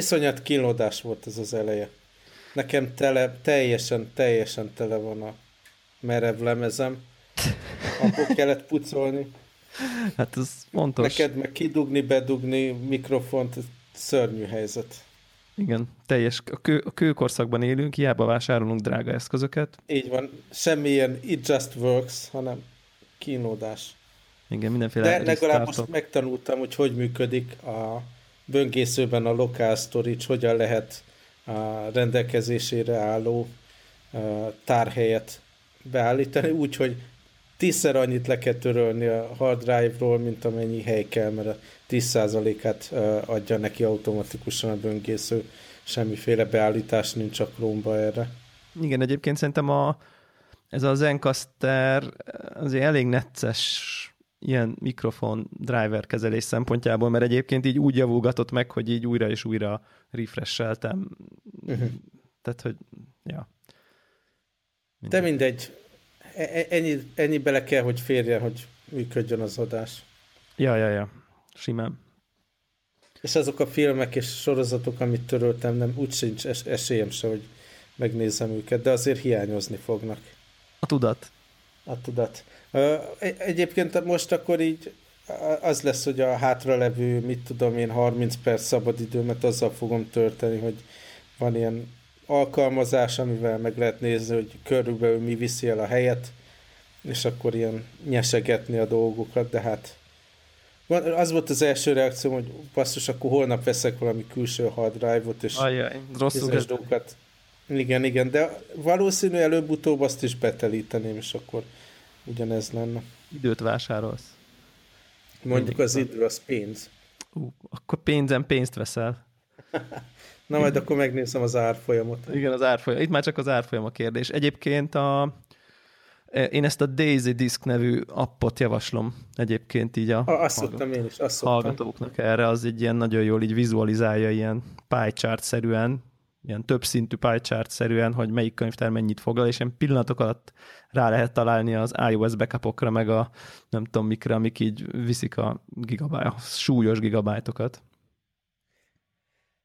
Iszonyat kínlódás volt ez az eleje. Nekem tele, teljesen, teljesen tele van a merev lemezem. Akkor kellett pucolni. Hát ez fontos. Neked meg kidugni, bedugni mikrofont, szörnyű helyzet. Igen, teljes, a, kő, a kőkorszakban élünk, hiába vásárolunk drága eszközöket. Így van, semmilyen it just works, hanem kínlódás. Igen, mindenféle De legalább most megtanultam, hogy hogy működik a böngészőben a local storage, hogyan lehet a rendelkezésére álló tárhelyet beállítani, úgyhogy tízszer annyit le kell törölni a hard drive-ról, mint amennyi hely kell, mert a 10%-át adja neki automatikusan a böngésző, semmiféle beállítás nincs a chrome erre. Igen, egyébként szerintem a, ez az Zencaster azért elég necces ilyen mikrofon driver kezelés szempontjából, mert egyébként így úgy javulgatott meg, hogy így újra és újra refresheltem. Uh-huh. Tehát, hogy ja. Mindegy. De mindegy. E, ennyi, ennyi bele kell, hogy férjen, hogy működjön az adás. Ja, ja, ja. Simán. És azok a filmek és sorozatok, amit töröltem, nem úgy sincs es- esélyem se, hogy megnézem őket, de azért hiányozni fognak. A tudat. A tudat. Egyébként most akkor így az lesz, hogy a hátralevő, mit tudom én, 30 perc szabadidőmet azzal fogom tölteni, hogy van ilyen alkalmazás, amivel meg lehet nézni, hogy körülbelül mi viszi el a helyet, és akkor ilyen nyesegetni a dolgokat, de hát az volt az első reakcióm, hogy basszus, akkor holnap veszek valami külső hard drive-ot, és Ajaj, rosszul dolgokat. Igen, igen, de valószínű előbb-utóbb azt is betelíteném, és akkor ugyanez lenne. Időt vásárolsz. Mondjuk az idő, az pénz. Uh, akkor pénzen pénzt veszel. Na majd akkor megnézem az árfolyamot. Igen, az árfolyam. Itt már csak az árfolyam a kérdés. Egyébként a, én ezt a Daisy Disk nevű appot javaslom egyébként így a, a azt szoktam én is, azt hallgatóknak erre, az egy ilyen nagyon jól így vizualizálja ilyen pie chart-szerűen, ilyen többszintű pie chart-szerűen, hogy melyik könyvtár mennyit foglal, és ilyen pillanatok alatt rá lehet találni az iOS backupokra, meg a nem tudom mikre, amik így viszik a, gigabyte, a súlyos gigabájtokat.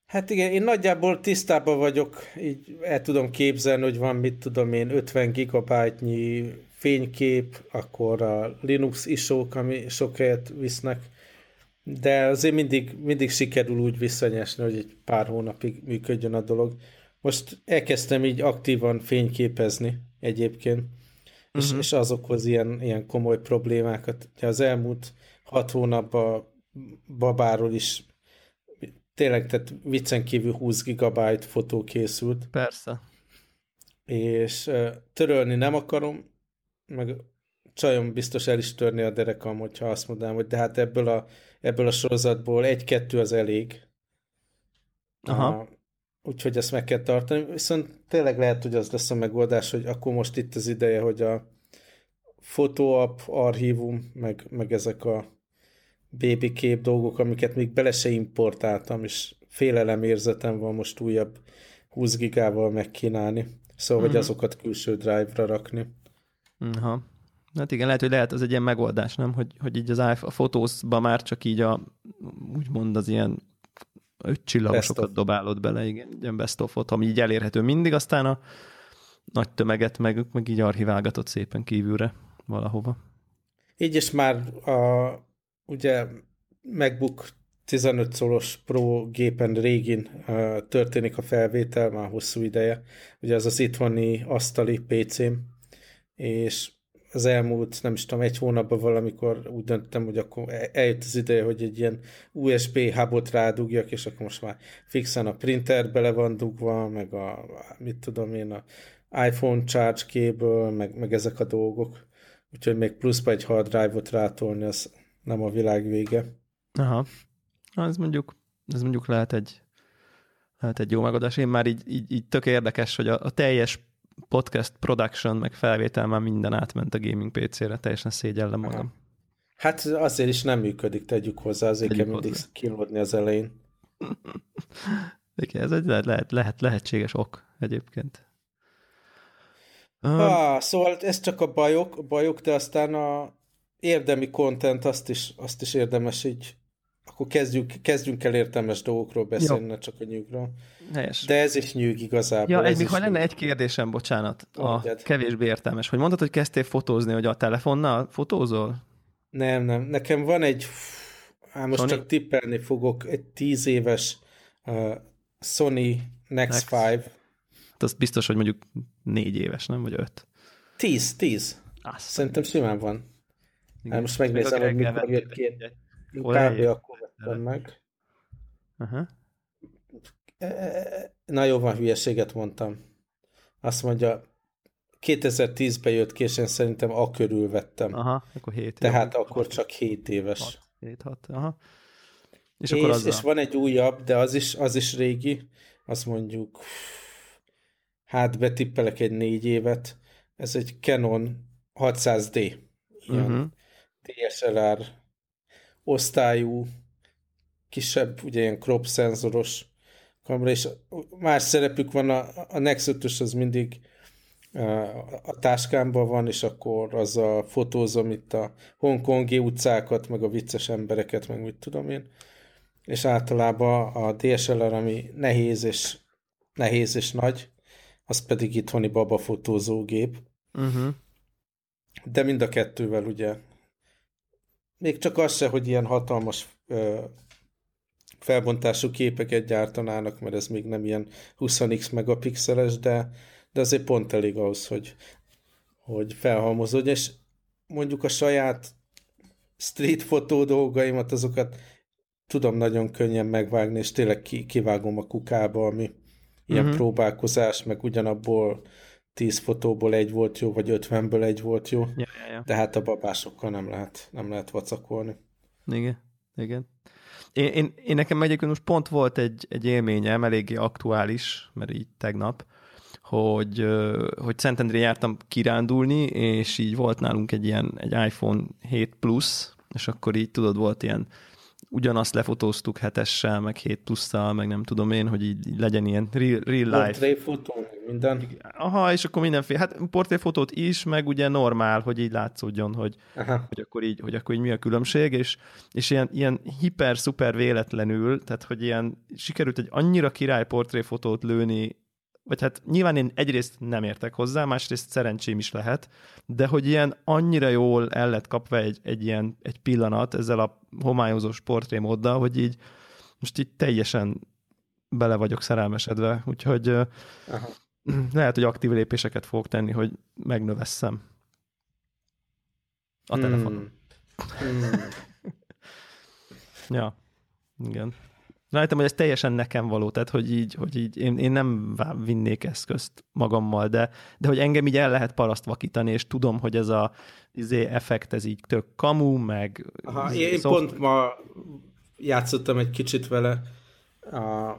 Hát igen, én nagyjából tisztában vagyok, így el tudom képzelni, hogy van, mit tudom én, 50 gigabájtnyi fénykép, akkor a Linux isók, ami sok helyet visznek, de azért mindig, mindig sikerül úgy visszanyesni, hogy egy pár hónapig működjön a dolog. Most elkezdtem így aktívan fényképezni egyébként, uh-huh. és, mhm. és azokhoz ilyen, ilyen komoly problémákat. Az elmúlt hat hónapban babáról is tényleg, tehát viccen kívül 20 gigabyte fotó készült. Persze. És törölni nem akarom, meg csajom biztos el is törni a derekam, hogyha azt mondanám, hogy de hát ebből a, ebből a sorozatból egy-kettő az elég. Aha. Úgyhogy ezt meg kell tartani. Viszont tényleg lehet, hogy az lesz a megoldás, hogy akkor most itt az ideje, hogy a fotóapp, archívum, meg, meg ezek a baby kép dolgok, amiket még bele se importáltam, és félelem érzetem van most újabb 20 gigával megkínálni. Szóval, uh-huh. hogy mhm. azokat külső drive-ra rakni. Aha. Hát igen, lehet, hogy lehet az egy ilyen megoldás, nem? Hogy, hogy így az a fotózba már csak így a, úgymond az ilyen öt csillagosokat dobálod bele, igen, ilyen best of ami így elérhető mindig, aztán a nagy tömeget meg, meg így archiválgatott szépen kívülre valahova. Így is már a ugye MacBook 15 szolos Pro gépen régin uh, történik a felvétel, már hosszú ideje. Ugye az az itthoni asztali PC-m, és az elmúlt, nem is tudom, egy hónapban valamikor úgy döntöttem, hogy akkor eljött az ideje, hogy egy ilyen USB hubot rádugjak, és akkor most már fixen a printer bele van dugva, meg a, mit tudom én, a iPhone charge cable, meg, meg ezek a dolgok. Úgyhogy még pluszba egy hard drive-ot rátolni, az nem a világ vége. Aha. Ez mondjuk, ez mondjuk lehet egy, lehet egy jó megoldás. Én már így, így, így tök érdekes, hogy a, a teljes podcast production, meg felvétel már minden átment a gaming PC-re, teljesen szégyellem magam. Hát azért is nem működik, tegyük hozzá, azért tegyük kell mindig kínlódni az elején. Igen, ez egy lehet, lehet, lehet, lehetséges ok egyébként. Ah, szóval ez csak a bajok, a bajok, de aztán a érdemi content azt is, azt is érdemes így akkor kezdjük, kezdjünk el értelmes dolgokról beszélni, ne csak a nyugról. Helyes. De ez is nyűg igazából. Ja, egy, ha lenne egy kérdésem, bocsánat, a kevésbé értelmes, hogy mondtad, hogy kezdtél fotózni, hogy a telefonnal fotózol? Nem, nem. Nekem van egy, hát most Sony? csak tippelni fogok, egy tíz éves uh, Sony Nex, Nex. 5. Az biztos, hogy mondjuk négy éves, nem? Vagy öt? Tíz, tíz. Azt Szerintem simán van. Hát most megnézem, hogy mikor jött ki. Kb. akkor vettem meg. Aha. Na jó, van, hülyeséget mondtam. Azt mondja, 2010-ben jött ki, és én szerintem a körül vettem. Aha, akkor 7 Tehát jó. akkor csak 7 éves. 7-6, aha. És, és, akkor azzal... és van egy újabb, de az is, az is régi, azt mondjuk, hát betippelek egy négy évet, ez egy Canon 600D, ilyen uh-huh. DSLR osztályú, kisebb, ugye ilyen crop szenzoros kamera, és más szerepük van, a, a Nexus az mindig a táskámban van, és akkor az a fotózom itt a hongkongi utcákat, meg a vicces embereket, meg mit tudom én. És általában a DSLR, ami nehéz és, nehéz és nagy, az pedig itthoni babafotózógép. Uh-huh. De mind a kettővel ugye még csak az se, hogy ilyen hatalmas ö, felbontású képeket gyártanának, mert ez még nem ilyen 20x megapixeles, de, de azért pont elég ahhoz, hogy, hogy felhalmozódj, és mondjuk a saját street fotó dolgaimat, azokat tudom nagyon könnyen megvágni, és tényleg ki, kivágom a kukába, ami ilyen uh-huh. próbálkozás, meg ugyanabból 10 fotóból egy volt jó, vagy 50-ből egy volt jó. Ja, ja, ja. De hát a babásokkal nem lehet, nem lehet vacakolni. Igen, igen. Én, én, én nekem egyébként most pont volt egy, egy élményem, eléggé aktuális, mert így tegnap, hogy, hogy Szentendrén jártam kirándulni, és így volt nálunk egy ilyen egy iPhone 7 Plus, és akkor így tudod, volt ilyen ugyanazt lefotóztuk hetessel, meg 7 plusszal, meg nem tudom én, hogy így, így legyen ilyen real, real life. Portréfotó, minden. Aha, és akkor mindenféle, hát portréfotót is, meg ugye normál, hogy így látszódjon, hogy, hogy akkor így, hogy akkor így mi a különbség, és, és ilyen, ilyen hiper-szuper véletlenül, tehát hogy ilyen sikerült egy annyira király portréfotót lőni vagy hát nyilván én egyrészt nem értek hozzá, másrészt szerencsém is lehet, de hogy ilyen annyira jól el lett kapva egy, egy ilyen egy pillanat ezzel a homályozós portrémóddal, hogy így most így teljesen bele vagyok szerelmesedve, úgyhogy Aha. lehet, hogy aktív lépéseket fogok tenni, hogy megnövesszem a telefonon. Hmm. Hmm. ja, igen. Rájöttem, hogy ez teljesen nekem való, tehát hogy így, hogy így én, én nem vinnék eszközt magammal, de, de hogy engem így el lehet paraszt vakítani, és tudom, hogy ez a izé, effekt, ez így tök kamu, meg... Aha, izé, én szoft... pont ma játszottam egy kicsit vele, a,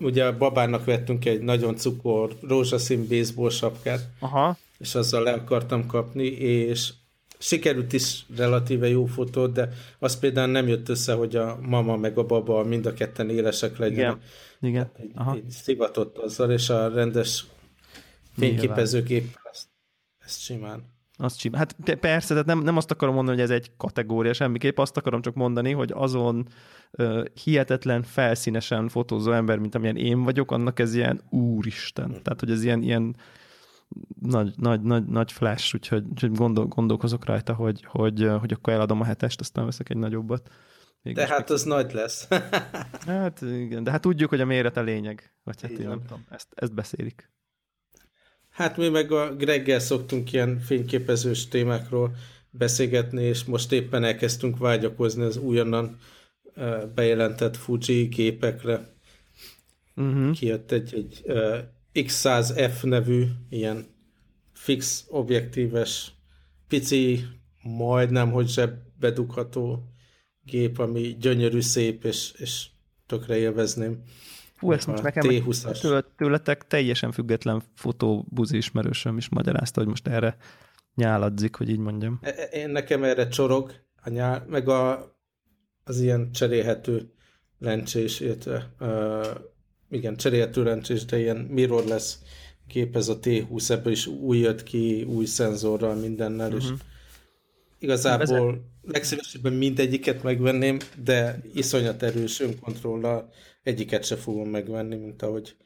ugye a babának vettünk egy nagyon cukor rózsaszín baseball sapkát, Aha. és azzal le akartam kapni, és sikerült is relatíve jó fotó, de az például nem jött össze, hogy a mama meg a baba mind a ketten élesek legyenek. Igen. Igen. Aha. Szivatott azzal, és a rendes fényképezőgép ezt, ezt simán. Azt simán. Hát persze, tehát nem, nem azt akarom mondani, hogy ez egy kategória semmiképp, azt akarom csak mondani, hogy azon uh, hihetetlen felszínesen fotózó ember, mint amilyen én vagyok, annak ez ilyen úristen. Tehát, hogy ez ilyen, ilyen nagy, nagy, nagy, nagy flash, úgyhogy, úgyhogy gondol, gondolkozok rajta, hogy, hogy, hogy akkor eladom a hetest, aztán veszek egy nagyobbat. Végül de hát az nagy lesz. hát igen, de hát tudjuk, hogy a méret a lényeg. Vagy hát én nem tudom, ezt, ezt beszélik. Hát mi meg a Greggel szoktunk ilyen fényképezős témákról beszélgetni, és most éppen elkezdtünk vágyakozni az újonnan bejelentett Fuji gépekre. Uh-huh. Kijött egy, egy X100F nevű ilyen fix objektíves, pici, majdnem, hogy zsebbe dugható gép, ami gyönyörű, szép, és, és tökre élvezném. Hú, ezt most nekem tőle, tőletek teljesen független fotóbuzi ismerősöm is magyarázta, hogy most erre nyáladzik, hogy így mondjam. E, e, én nekem erre csorog a nyál, meg a, az ilyen cserélhető lencsés, illetve igen, cserélhető lencsés, de ilyen mirror lesz kép ez a T20, ebből is új jött ki, új szenzorral, mindennel, uh-huh. és mhm. igazából legszívesebben mindegyiket megvenném, de iszonyat erős önkontrollal egyiket se fogom megvenni, mint ahogy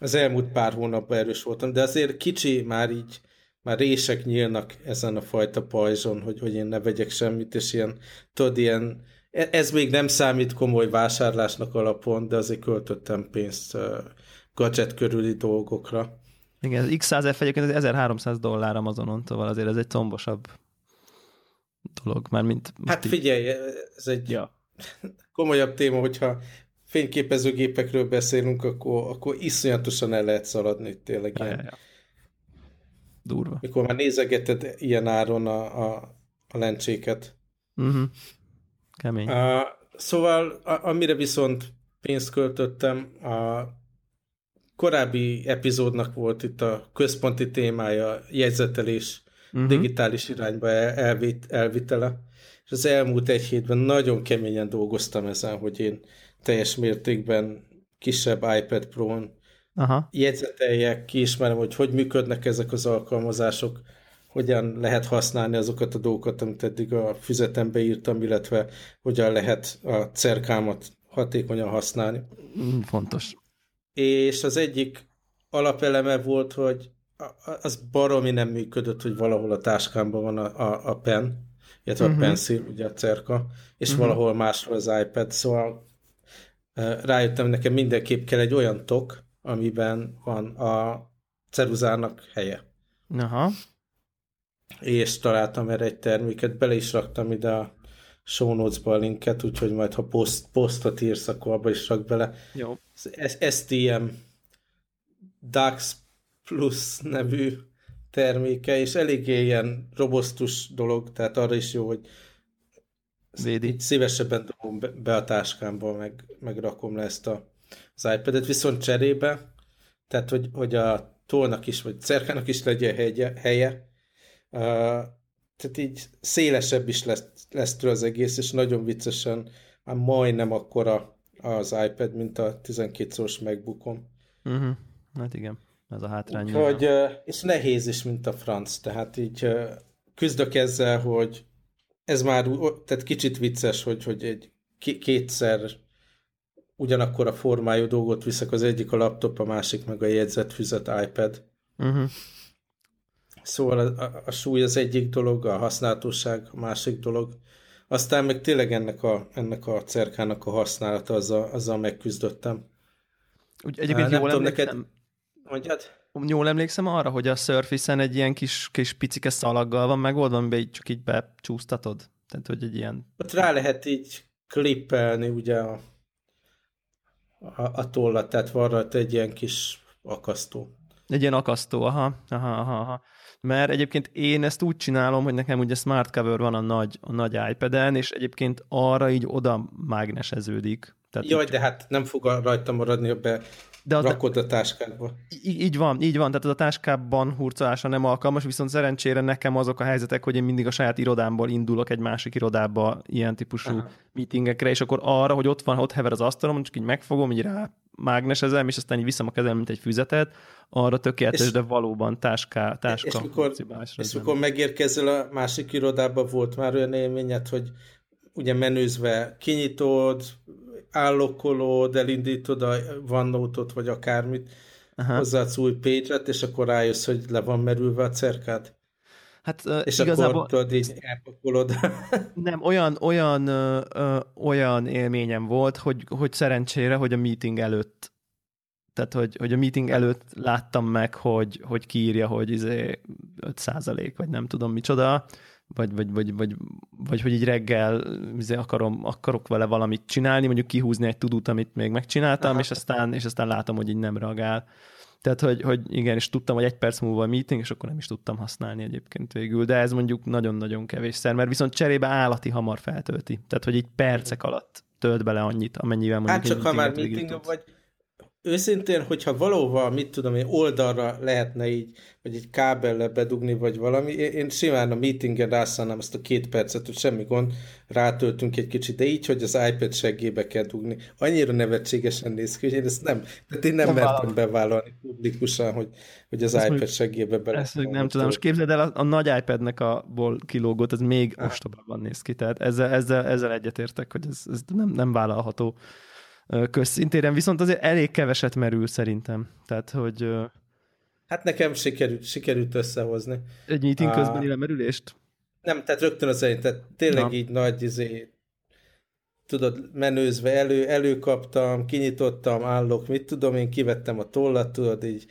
az elmúlt pár hónapban erős voltam, de azért kicsi már így, már rések nyílnak ezen a fajta pajzson, hogy, hogy én ne vegyek semmit, és ilyen, tudod, ilyen, ez még nem számít komoly vásárlásnak alapon, de azért költöttem pénzt gadget körüli dolgokra. Igen, az X100F egyébként 1300 dollár Amazonon, szóval azért ez egy combosabb dolog, már mint... Hát figyelj, ez egy ja. komolyabb téma, hogyha fényképezőgépekről beszélünk, akkor, akkor iszonyatosan el lehet szaladni tényleg ja, ilyen. Ja, ja. Durva. Mikor már nézegeted ilyen áron a, a, a lencséket. Uh-huh. Kemény. Uh, szóval, a, amire viszont pénzt költöttem, a korábbi epizódnak volt itt a központi témája, jegyzetelés uh-huh. digitális irányba elvit, elvitele, és az elmúlt egy hétben nagyon keményen dolgoztam ezen, hogy én teljes mértékben kisebb iPad Pro-n Aha. jegyzeteljek, kiismerem, hogy hogy működnek ezek az alkalmazások, hogyan lehet használni azokat a dolgokat, amit eddig a füzetembe írtam, illetve hogyan lehet a cerkámat hatékonyan használni. Mm, fontos. És az egyik alapeleme volt, hogy az baromi nem működött, hogy valahol a táskámban van a, a, a pen, illetve uh-huh. a mhm. pencil, ugye a cerka, és uh-huh. valahol máshol az iPad, szóval rájöttem, nekem mindenképp kell egy olyan tok, amiben van a ceruzának helye. Aha. És találtam erre egy terméket, bele is raktam ide a show notes-ba a linket, úgyhogy majd ha post, posztot írsz, akkor abba is rak bele. Jó. STM DAX Plus nevű terméke, és eléggé ilyen robosztus dolog, tehát arra is jó, hogy Védi. szívesebben dobom be, a táskámba, meg, meg rakom le ezt a, az iPad-et, viszont cserébe, tehát hogy, hogy a tolnak is, vagy cerkának is legyen helye, helye tehát így szélesebb is lesz, lesz tőle az egész, és nagyon viccesen már majdnem akkora az iPad, mint a 12 szoros MacBookom. Uh-huh. Hát igen, ez a hátrány. Hogy, és nehéz is, mint a franc, tehát így küzdök ezzel, hogy ez már tehát kicsit vicces, hogy, hogy egy kétszer ugyanakkor a formájú dolgot viszek, az egyik a laptop, a másik meg a jegyzetfüzet iPad. Uh-huh. Szóval a, a, a súly az egyik dolog, a használhatóság a másik dolog. Aztán meg tényleg ennek a, ennek a cerkának a használata, azzal, azzal megküzdöttem. Úgy egyébként nem jól tudom, neked... Mondjad? Jól emlékszem arra, hogy a Surface-en egy ilyen kis, kis picike szalaggal van megoldva, amiben csak így becsúsztatod? Tehát, hogy egy ilyen... Ott rá lehet így klippelni ugye a, a, a tollat, tehát van rajta egy ilyen kis akasztó. Egy ilyen akasztó, aha, aha, aha, aha. Mert egyébként én ezt úgy csinálom, hogy nekem ugye smart cover van a nagy, a nagy iPad-en, és egyébként arra így oda mágneseződik. Tehát Jaj, de hát nem fog rajta maradni, be de a Rakod a táskádba. Így, így van, így van, tehát az a táskában hurcolása nem alkalmas, viszont szerencsére nekem azok a helyzetek, hogy én mindig a saját irodámból indulok egy másik irodába ilyen típusú Aha. meetingekre, és akkor arra, hogy ott van, ott hever az asztalom, csak így megfogom, így rá mágnesezem, és aztán így viszem a kezem, mint egy füzetet, arra tökéletes, és, de valóban táská, táska. És mikor, és mikor megérkezel a másik irodába, volt már olyan élményed, hogy ugye menőzve kinyitod, állokkolód, elindítod a OneNote-ot, vagy akármit, Aha. hozzáadsz új page és akkor rájössz, hogy le van merülve a cerkád. Hát, és igazából, akkor tudod, így elpakolod. nem, olyan, olyan, ö, ö, olyan élményem volt, hogy, hogy szerencsére, hogy a meeting előtt tehát, hogy, hogy a meeting előtt láttam meg, hogy, hogy kiírja, hogy izé 5% vagy nem tudom micsoda, vagy, vagy, vagy, vagy, vagy hogy így reggel izé akarom, akarok vele valamit csinálni, mondjuk kihúzni egy tudót, amit még megcsináltam, Aha. és aztán, és aztán látom, hogy így nem reagál. Tehát, hogy, hogy igen, és tudtam, hogy egy perc múlva a meeting, és akkor nem is tudtam használni egyébként végül, de ez mondjuk nagyon-nagyon kevésszer, mert viszont cserébe állati hamar feltölti. Tehát, hogy így percek alatt tölt bele annyit, amennyivel mondjuk Hát csak ha már meeting vagy őszintén, hogyha valóban, mit tudom én, oldalra lehetne így, vagy egy kábellel bedugni, vagy valami, én simán a meetingen rászállnám ezt a két percet, hogy semmi gond, rátöltünk egy kicsit, de így, hogy az iPad seggébe kell dugni. Annyira nevetségesen néz ki, hogy én ezt nem, tehát én nem, nem mertem bevállalni publikusan, hogy, hogy az ezt iPad még, seggébe bele. Ezt nem tudom, most képzeld el, a, a nagy iPad-nek a ból kilógót, az még ostobában néz ki, tehát ezzel, ezzel, ezzel egyetértek, hogy ez, ez nem, nem vállalható közszintéren, viszont azért elég keveset merül szerintem. Tehát, hogy... Hát nekem sikerült, sikerült összehozni. Egy meeting közben lemerülést? Nem, tehát rögtön az elején, tehát tényleg Na. így nagy izé, tudod, menőzve elő, előkaptam, kinyitottam, állok, mit tudom, én kivettem a tollat, tudod, így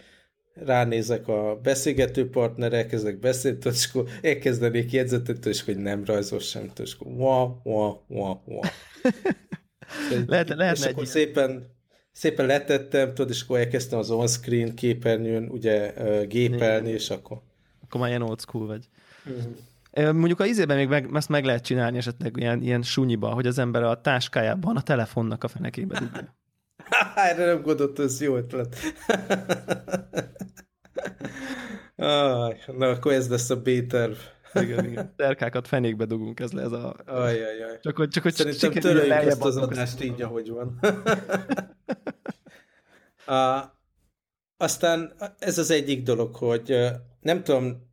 ránézek a beszélgető partner, elkezdek beszélni, tudod, és akkor elkezdenék jegyzetet, és hogy nem rajzol sem, és akkor wa, wa, wa, wa. lehet, lehet és akkor egy szépen, szépen letettem, tudod, és akkor elkezdtem az on-screen képernyőn ugye gépelni, és akkor... Akkor már ilyen old school vagy. Uh-huh. Mondjuk a izében még meg, ezt meg lehet csinálni esetleg ilyen, ilyen sunyiba, hogy az ember a táskájában a telefonnak a fenekébe dugja. Erre nem gondolt, ez jó ötlet. ah, na, akkor ez lesz a B-terv. Igen, igen. Terkákat fenékbe dugunk, ez lesz a... Ajajaj. Csak hogy, csak, hogy Szerintem töröljük ezt az adást így, ahogy van. a, aztán ez az egyik dolog, hogy nem tudom,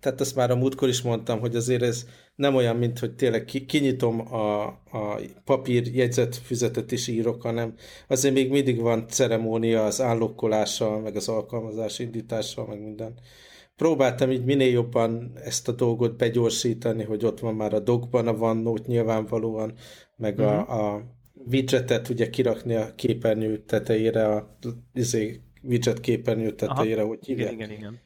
tehát azt már a múltkor is mondtam, hogy azért ez nem olyan, mint hogy tényleg kinyitom a, a papír jegyzetfüzetet is írok, hanem azért még mindig van ceremónia az állokkolással, meg az alkalmazás indítással, meg minden próbáltam így minél jobban ezt a dolgot begyorsítani, hogy ott van már a dogban a OneNote nyilvánvalóan, meg uh-huh. a, mhm. a widgetet ugye kirakni a képernyő tetejére, a izé, widget képernyő tetejére, Aha. hogy. Igen, igen, igen.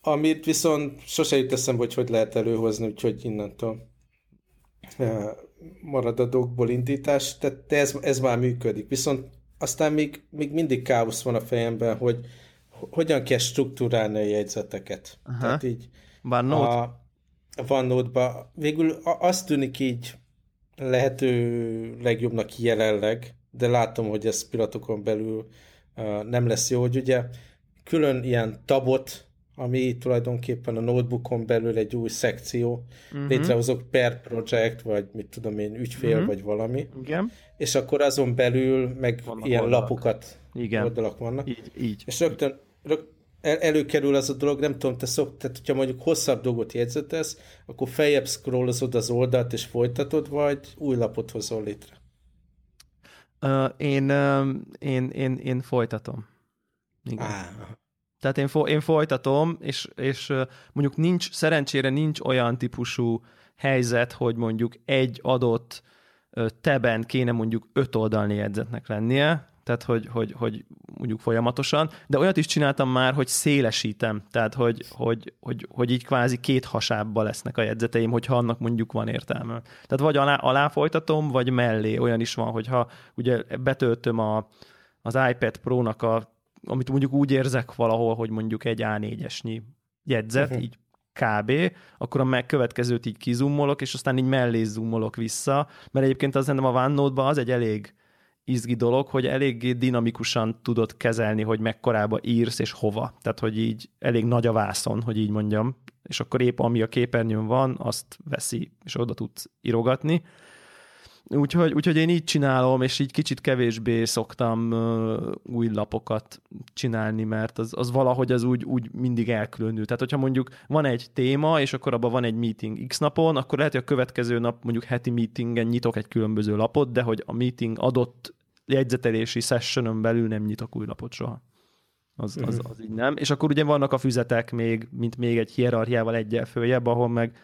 Amit viszont sose jut eszembe, hogy hogy lehet előhozni, úgyhogy innentől marad a dogból indítás, tehát ez, ez már működik. Viszont aztán még, még mindig káosz van a fejemben, hogy hogyan kell struktúrálni a jegyzeteket. Aha. Tehát így OneNote? A, OneNote-ba végül azt tűnik így lehető legjobbnak jelenleg, de látom, hogy ez pillanatokon belül uh, nem lesz jó, hogy ugye külön ilyen tabot, ami tulajdonképpen a notebookon belül egy új szekció, uh-huh. létrehozok per project, vagy mit tudom én, ügyfél, uh-huh. vagy valami. Igen. És akkor azon belül meg vannak ilyen oldalak. lapokat, Igen. oldalak vannak. Így, így. És rögtön előkerül az a dolog, nem tudom, te szok, tehát hogyha mondjuk hosszabb dolgot jegyzetesz, akkor feljebb scrollozod az oldalt és folytatod, vagy új lapot hozol létre? Uh, én, uh, én, én, én folytatom. Igen. Ah. Tehát én, fo- én folytatom, és, és mondjuk nincs, szerencsére nincs olyan típusú helyzet, hogy mondjuk egy adott teben kéne mondjuk öt oldalni jegyzetnek lennie, tehát hogy, hogy, hogy mondjuk folyamatosan, de olyat is csináltam már, hogy szélesítem, tehát hogy, hogy, hogy, hogy így kvázi két hasábba lesznek a jegyzeteim, hogyha annak mondjuk van értelme. Tehát vagy alá, alá folytatom, vagy mellé. Olyan is van, hogyha ugye betöltöm a, az iPad Pro-nak a, amit mondjuk úgy érzek valahol, hogy mondjuk egy A4-esnyi jegyzet, uh-huh. így kb., akkor a megkövetkezőt így kizummolok, és aztán így mellé zoomolok vissza, mert egyébként az nem a OneNote-ban az egy elég izgi dolog, hogy eléggé dinamikusan tudod kezelni, hogy mekkorába írsz és hova. Tehát, hogy így elég nagy a vászon, hogy így mondjam, és akkor épp ami a képernyőn van, azt veszi, és oda tudsz írogatni. Úgyhogy, úgyhogy én így csinálom, és így kicsit kevésbé szoktam uh, új lapokat csinálni, mert az, az valahogy az úgy, úgy mindig elkülönül. Tehát, hogyha mondjuk van egy téma, és akkor abban van egy meeting x napon, akkor lehet, hogy a következő nap mondjuk heti meetingen nyitok egy különböző lapot, de hogy a meeting adott jegyzetelési sessionon belül nem nyitok új lapot soha. Az, az, mhm. az így nem. És akkor ugye vannak a füzetek még, mint még egy hierarchiával egyel följebb, ahol meg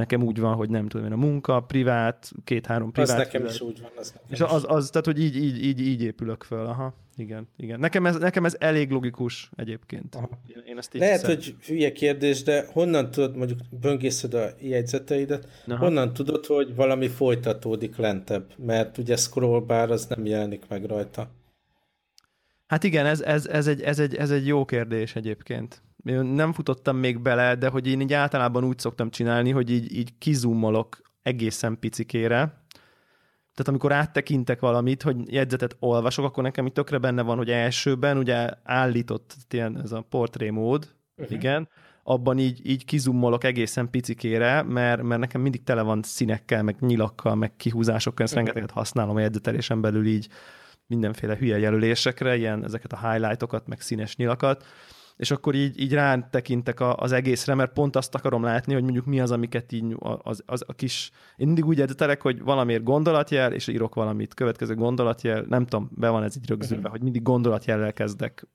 nekem úgy van, hogy nem tudom én, a munka, privát, két-három privát. Az nekem is úgy van. Az és az, az, tehát, hogy így, így, így, így épülök föl, aha. Igen, igen. Nekem ez, nekem ez elég logikus egyébként. Én, én ezt így Lehet, hiszem. hogy hülye kérdés, de honnan tudod, mondjuk böngészed a jegyzeteidet, Aha. honnan tudod, hogy valami folytatódik lentebb? Mert ugye scroll bar az nem jelenik meg rajta. Hát igen, ez, ez, ez, egy, ez, egy, ez egy jó kérdés egyébként. Én nem futottam még bele, de hogy én így általában úgy szoktam csinálni, hogy így, így kizumolok egészen picikére, tehát amikor áttekintek valamit, hogy jegyzetet olvasok, akkor nekem itt tökre benne van, hogy elsőben ugye állított ilyen ez a portré mód, uh-huh. igen, abban így, így kizummolok egészen picikére, mert, mert nekem mindig tele van színekkel, meg nyilakkal, meg kihúzásokkal, ezt uh-huh. rengeteget használom a jegyzetelésen belül így mindenféle hülye jelölésekre, ilyen ezeket a highlightokat, meg színes nyilakat, és akkor így, így rá tekintek az egészre, mert pont azt akarom látni, hogy mondjuk mi az, amiket így az, az a kis... Én mindig úgy edzetelek, hogy valamiért gondolatjel, és írok valamit, következő gondolatjel, nem tudom, be van ez így rögzülve, hogy mindig gondolatjellel kezdek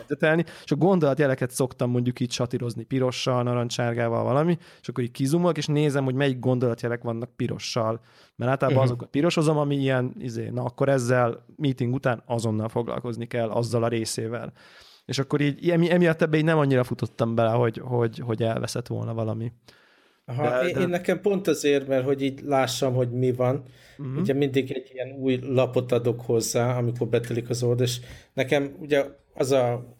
edzetelni, és a gondolatjeleket szoktam mondjuk így satírozni pirossal, narancsárgával, valami, és akkor így kizumolok, és nézem, hogy melyik gondolatjelek vannak pirossal, mert általában uh-huh. azokat pirosozom, ami ilyen, izé, na akkor ezzel meeting után azonnal foglalkozni kell azzal a részével és akkor így emi, emiatt ebbe így nem annyira futottam bele, hogy, hogy, hogy elveszett volna valami. Aha, de, én, de... én nekem pont azért, mert hogy így lássam, hogy mi van, uh-huh. ugye mindig egy ilyen új lapot adok hozzá, amikor betelik az old, és nekem ugye az a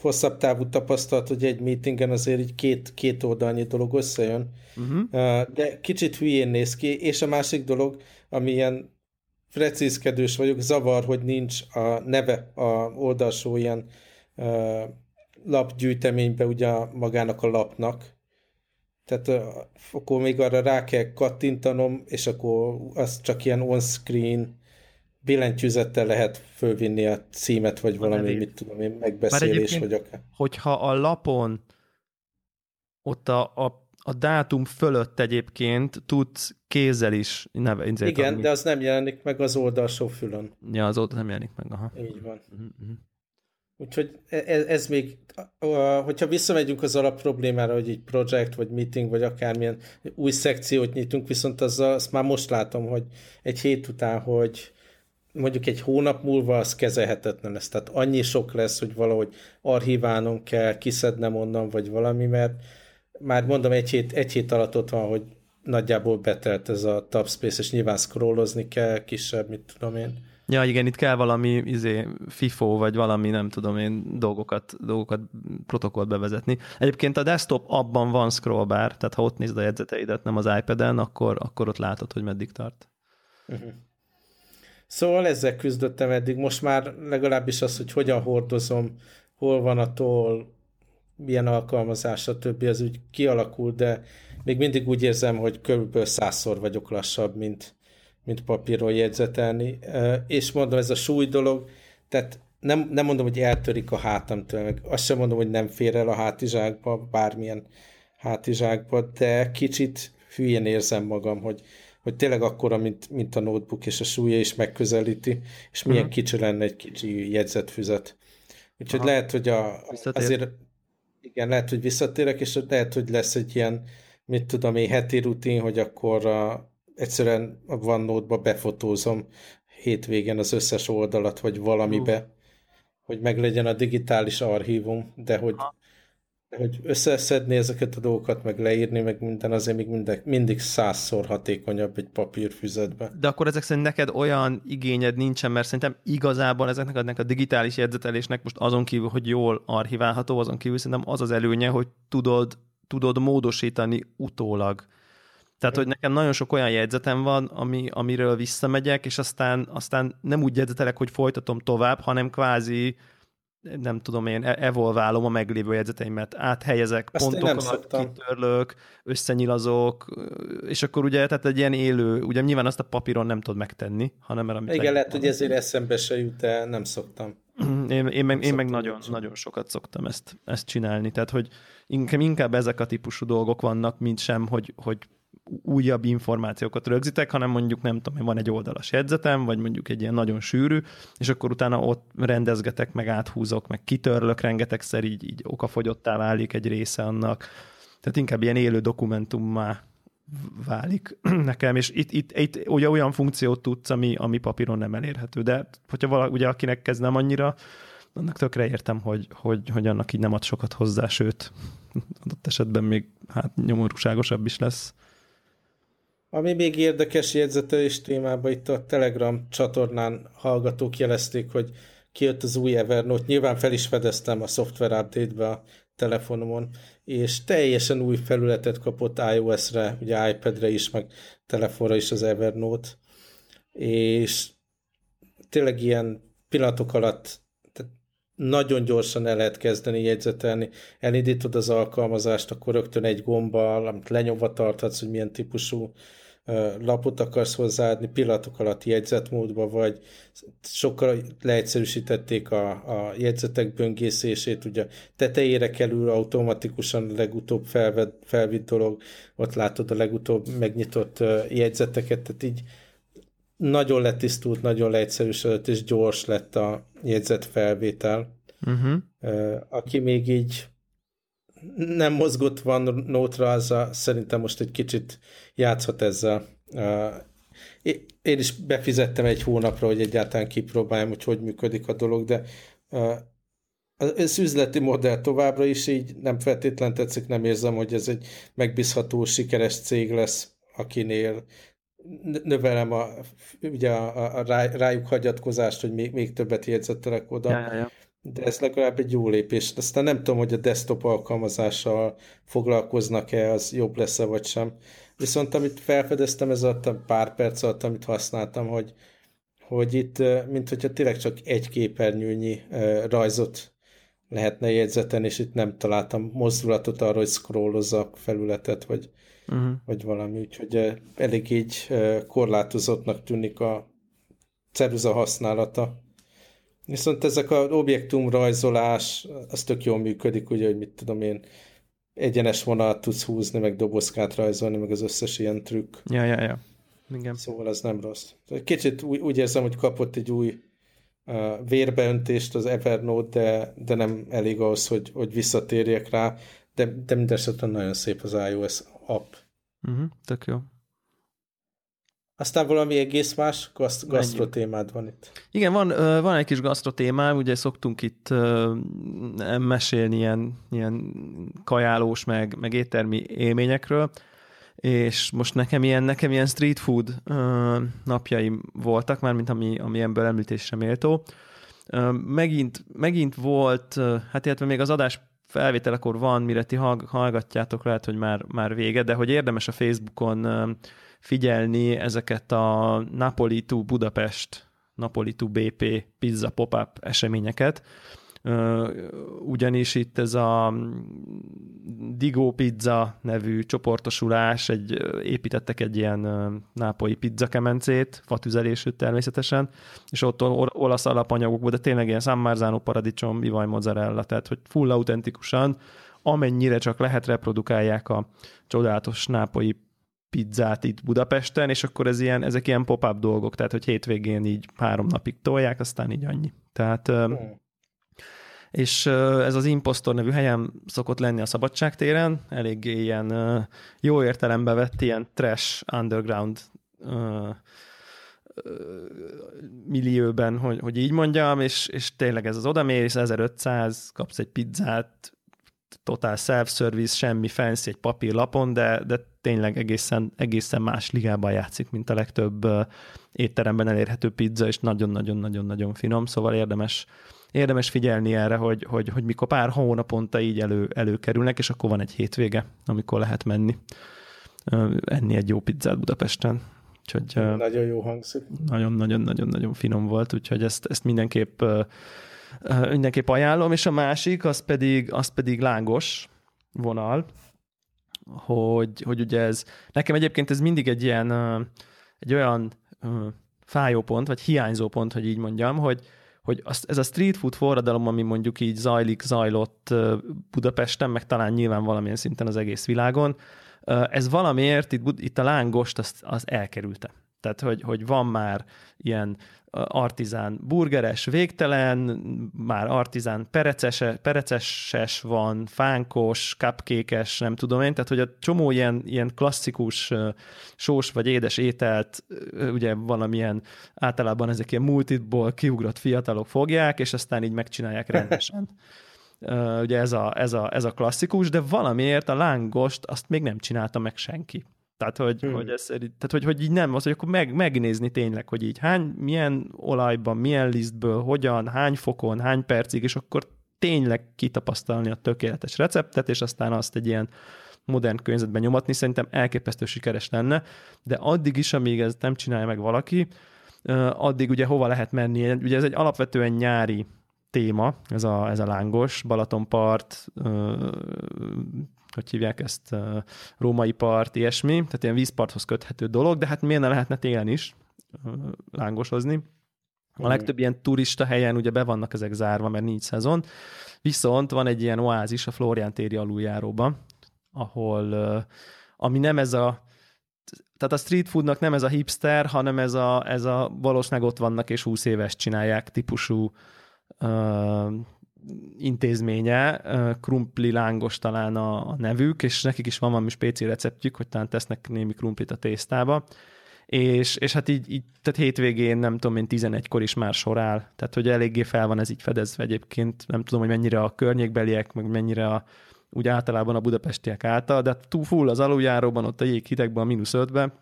hosszabb távú tapasztalat, hogy egy meetingen azért így két, két oldalnyi dolog összejön, uh-huh. de kicsit hülyén néz ki, és a másik dolog, ami ilyen precízkedős vagyok, zavar, hogy nincs a neve a oldalsó ilyen lapgyűjteménybe ugye magának a lapnak. Tehát akkor még arra rá kell kattintanom, és akkor az csak ilyen on-screen billentyűzettel lehet fölvinni a címet, vagy valami, mit tudom én, megbeszélés, vagy akár. Hogyha a lapon ott a, a, a dátum fölött egyébként tudsz kézzel is neve. Igen, adni. de az nem jelenik meg az oldalsó fülön. Ja, az oldal nem jelenik meg, aha. Így van. Uh-huh. Úgyhogy ez, e, ez még, hogyha visszamegyünk az alap problémára, hogy egy projekt, vagy meeting, vagy akármilyen új szekciót nyitunk, viszont az, azt már most látom, hogy egy hét után, hogy mondjuk egy hónap múlva az kezelhetetlen lesz. Tehát annyi sok lesz, hogy valahogy archiválnom kell, kiszednem onnan, vagy valami, mert már mondom, egy hét, egy hét alatt ott van, hogy nagyjából betelt ez a Tabspace, és nyilván scrollozni kell, kisebb, mit tudom én. Ja, igen, itt kell valami izé, FIFO, vagy valami, nem tudom én, dolgokat, dolgokat, protokollt bevezetni. Egyébként a desktop abban van scrollbar, tehát ha ott nézed a jegyzeteidet, nem az iPad-en, akkor, akkor ott látod, hogy meddig tart. Uh-huh. Szóval ezzel küzdöttem eddig. Most már legalábbis az, hogy hogyan hordozom, hol van a toll, milyen alkalmazás, a többi, az úgy kialakul, de még mindig úgy érzem, hogy körülbelül százszor vagyok lassabb, mint, mint papíron jegyzetelni. És mondom, ez a súly dolog, tehát nem, nem mondom, hogy eltörik a hátamtól, meg azt sem mondom, hogy nem fér el a hátizsákba, bármilyen hátizsákba, de kicsit hülyén érzem magam, hogy, hogy tényleg akkora, mint, mint a notebook, és a súlya is megközelíti, és milyen uh-huh. kicsi lenne egy kicsi jegyzetfüzet. Úgyhogy Aha. lehet, hogy a, azért igen, lehet, hogy visszatérek, és lehet, hogy lesz egy ilyen, mit tudom én, heti rutin, hogy akkor a, egyszerűen a OneNote-ba befotózom hétvégen az összes oldalat, vagy valamibe, uh. hogy meglegyen a digitális archívum, de hogy, de hogy összeszedni ezeket a dolgokat, meg leírni, meg minden, azért még mindig, mindig százszor hatékonyabb egy papírfüzetbe. De akkor ezek szerint neked olyan igényed nincsen, mert szerintem igazából ezeknek ennek a digitális jegyzetelésnek most azon kívül, hogy jól archiválható, azon kívül szerintem az az előnye, hogy tudod, tudod módosítani utólag tehát, hogy nekem nagyon sok olyan jegyzetem van, ami, amiről visszamegyek, és aztán, aztán nem úgy jegyzetelek, hogy folytatom tovább, hanem kvázi nem tudom én, e- evolválom a meglévő jegyzeteimet, áthelyezek, Azt pontokat kitörlök, összenyilazok, és akkor ugye, tehát egy ilyen élő, ugye nyilván azt a papíron nem tudod megtenni, hanem mert amit Igen, lehet, hogy ezért eszembe se jut, de nem szoktam. Én, én meg, én meg nagyon, nagyon sokat szoktam ezt, ezt csinálni, tehát hogy inkább, inkább ezek a típusú dolgok vannak, mint sem, hogy, hogy újabb információkat rögzítek, hanem mondjuk nem tudom, van egy oldalas jegyzetem, vagy mondjuk egy ilyen nagyon sűrű, és akkor utána ott rendezgetek, meg áthúzok, meg kitörlök rengetegszer, így, így okafogyottá válik egy része annak. Tehát inkább ilyen élő dokumentummá válik nekem, és itt, itt, itt ugye olyan funkciót tudsz, ami, ami papíron nem elérhető, de hogyha valaki, ugye akinek kezd nem annyira, annak tökre értem, hogy, hogy, hogy annak így nem ad sokat hozzá, sőt, adott esetben még hát nyomorúságosabb is lesz. Ami még érdekes jegyzetelés témában, itt a Telegram csatornán hallgatók jelezték, hogy kijött az új Evernote. Nyilván fel is fedeztem a software update-be a telefonomon, és teljesen új felületet kapott iOS-re, ugye iPad-re is, meg telefonra is az Evernote. és tényleg ilyen pillanatok alatt nagyon gyorsan el lehet kezdeni jegyzetelni. Elindítod az alkalmazást, akkor rögtön egy gombbal, amit lenyomva tarthatsz, hogy milyen típusú lapot akarsz hozzáadni, pillanatok alatt jegyzetmódba vagy, sokkal leegyszerűsítették a, a jegyzetek böngészését, ugye tetejére kerül automatikusan a legutóbb felved, felvitt dolog, ott látod a legutóbb megnyitott jegyzeteket, tehát így nagyon letisztult, nagyon leegyszerűsödött, és gyors lett a jegyzet felvétel. Uh-huh. Aki még így nem mozgott van nótra, az a, szerintem most egy kicsit játszhat ezzel. Én is befizettem egy hónapra, hogy egyáltalán kipróbáljam, hogy hogy működik a dolog, de az üzleti modell továbbra is így nem feltétlen tetszik, nem érzem, hogy ez egy megbízható, sikeres cég lesz, akinél növelem a, ugye a, a, rájuk hagyatkozást, hogy még, még többet jegyzettelek oda. Ja, ja, ja. De ez legalább egy jó lépés. Aztán nem tudom, hogy a desktop alkalmazással foglalkoznak-e, az jobb lesz-e vagy sem. Viszont amit felfedeztem, ez alatt a pár perc alatt, amit használtam, hogy, hogy itt, mint hogyha tényleg csak egy képernyőnyi rajzot lehetne jegyzeten, és itt nem találtam mozdulatot arra, hogy scrollozzak felületet, vagy, uh-huh. vagy valami, úgyhogy elég így korlátozottnak tűnik a ceruza használata. Viszont ezek a objektum rajzolás, az tök jól működik, ugye, hogy mit tudom én, egyenes vonalat tudsz húzni, meg dobozkát rajzolni, meg az összes ilyen trükk. Ja, ja, ja. Igen. Szóval ez nem rossz. Kicsit úgy, úgy érzem, hogy kapott egy új uh, vérbeöntést az Evernote, de, de nem elég ahhoz, hogy, hogy visszatérjek rá, de, de mindesetre nagyon szép az iOS app. Uh-huh, tök jó. Aztán valami egész más gaszt- gasztrotémád van itt. Igen, van, van egy kis gasztrotémám, ugye szoktunk itt mesélni ilyen, ilyen kajálós, meg, meg éttermi élményekről, és most nekem ilyen, nekem ilyen street food napjaim voltak, már mint ami, ami ebből említésre méltó. Megint, megint volt, hát illetve még az adás felvételekor van, mire ti hallgatjátok, lehet, hogy már, már vége, de hogy érdemes a Facebookon figyelni ezeket a Napoli to Budapest, Napoli to BP pizza pop-up eseményeket, ugyanis itt ez a Digo Pizza nevű csoportosulás, egy, építettek egy ilyen nápolyi pizza kemencét, fatüzelésű természetesen, és ott olasz alapanyagokból, de tényleg ilyen San Marzano paradicsom, bivaj mozzarella, tehát hogy full autentikusan, amennyire csak lehet reprodukálják a csodálatos nápolyi pizzát itt Budapesten, és akkor ez ilyen, ezek ilyen pop-up dolgok, tehát hogy hétvégén így három napig tolják, aztán így annyi. Tehát és ez az Impostor nevű helyem szokott lenni a Szabadságtéren, eléggé ilyen jó értelembe vett ilyen trash underground millióben, hogy, hogy így mondjam, és, és tényleg ez az odamész, 1500, kapsz egy pizzát, totál self-service, semmi fancy egy papírlapon, de, de tényleg egészen, egészen más ligában játszik, mint a legtöbb étteremben elérhető pizza, és nagyon-nagyon-nagyon-nagyon finom, szóval érdemes, érdemes figyelni erre, hogy, hogy, hogy mikor pár hónaponta így elő, előkerülnek, és akkor van egy hétvége, amikor lehet menni enni egy jó pizzát Budapesten. Úgyhogy, nagyon jó hangzik. Nagyon-nagyon-nagyon-nagyon finom volt, úgyhogy ezt, ezt mindenképp mindenképp ajánlom, és a másik, az pedig, az pedig lángos vonal, hogy, hogy ugye ez, nekem egyébként ez mindig egy ilyen, egy olyan fájó pont, vagy hiányzó pont, hogy így mondjam, hogy, hogy ez a street food forradalom, ami mondjuk így zajlik, zajlott Budapesten, meg talán nyilván valamilyen szinten az egész világon, ez valamiért itt, itt a lángost azt, az elkerülte. Tehát, hogy, hogy van már ilyen artizán burgeres végtelen, már artizán pereces, pereceses van, fánkos, cupcakes, nem tudom én, tehát hogy a csomó ilyen, ilyen klasszikus sós vagy édes ételt, ugye valamilyen általában ezek ilyen multitból kiugrott fiatalok fogják, és aztán így megcsinálják rendesen. ugye ez a, ez, a, ez a klasszikus, de valamiért a lángost azt még nem csinálta meg senki. Tehát, hogy, hmm. hogy, ez, tehát hogy, hogy így nem, az, hogy akkor meg, megnézni tényleg, hogy így hány, milyen olajban, milyen lisztből, hogyan, hány fokon, hány percig, és akkor tényleg kitapasztalni a tökéletes receptet, és aztán azt egy ilyen modern környezetben nyomatni, szerintem elképesztő sikeres lenne, de addig is, amíg ez nem csinálja meg valaki, addig ugye hova lehet menni. Ugye ez egy alapvetően nyári téma, ez a, ez a lángos, Balatonpart, hogy hívják ezt, római part, ilyesmi, tehát ilyen vízparthoz köthető dolog, de hát miért ne lehetne télen is lángosozni. A legtöbb ilyen turista helyen ugye be vannak ezek zárva, mert nincs szezon, viszont van egy ilyen oázis a Florián téri aluljáróban, ahol, ami nem ez a tehát a street foodnak nem ez a hipster, hanem ez a, ez a valószínűleg ott vannak és 20 éves csinálják típusú intézménye, krumpli lángos talán a, a nevük, és nekik is van valami spéci receptjük, hogy talán tesznek némi krumplit a tésztába, és, és hát így, így, tehát hétvégén nem tudom én 11-kor is már sorál, tehát hogy eléggé fel van ez így fedezve egyébként, nem tudom, hogy mennyire a környékbeliek, meg mennyire a, úgy általában a budapestiek által, de túl full az aluljáróban, ott a jéghidegben, a mínusz ötben,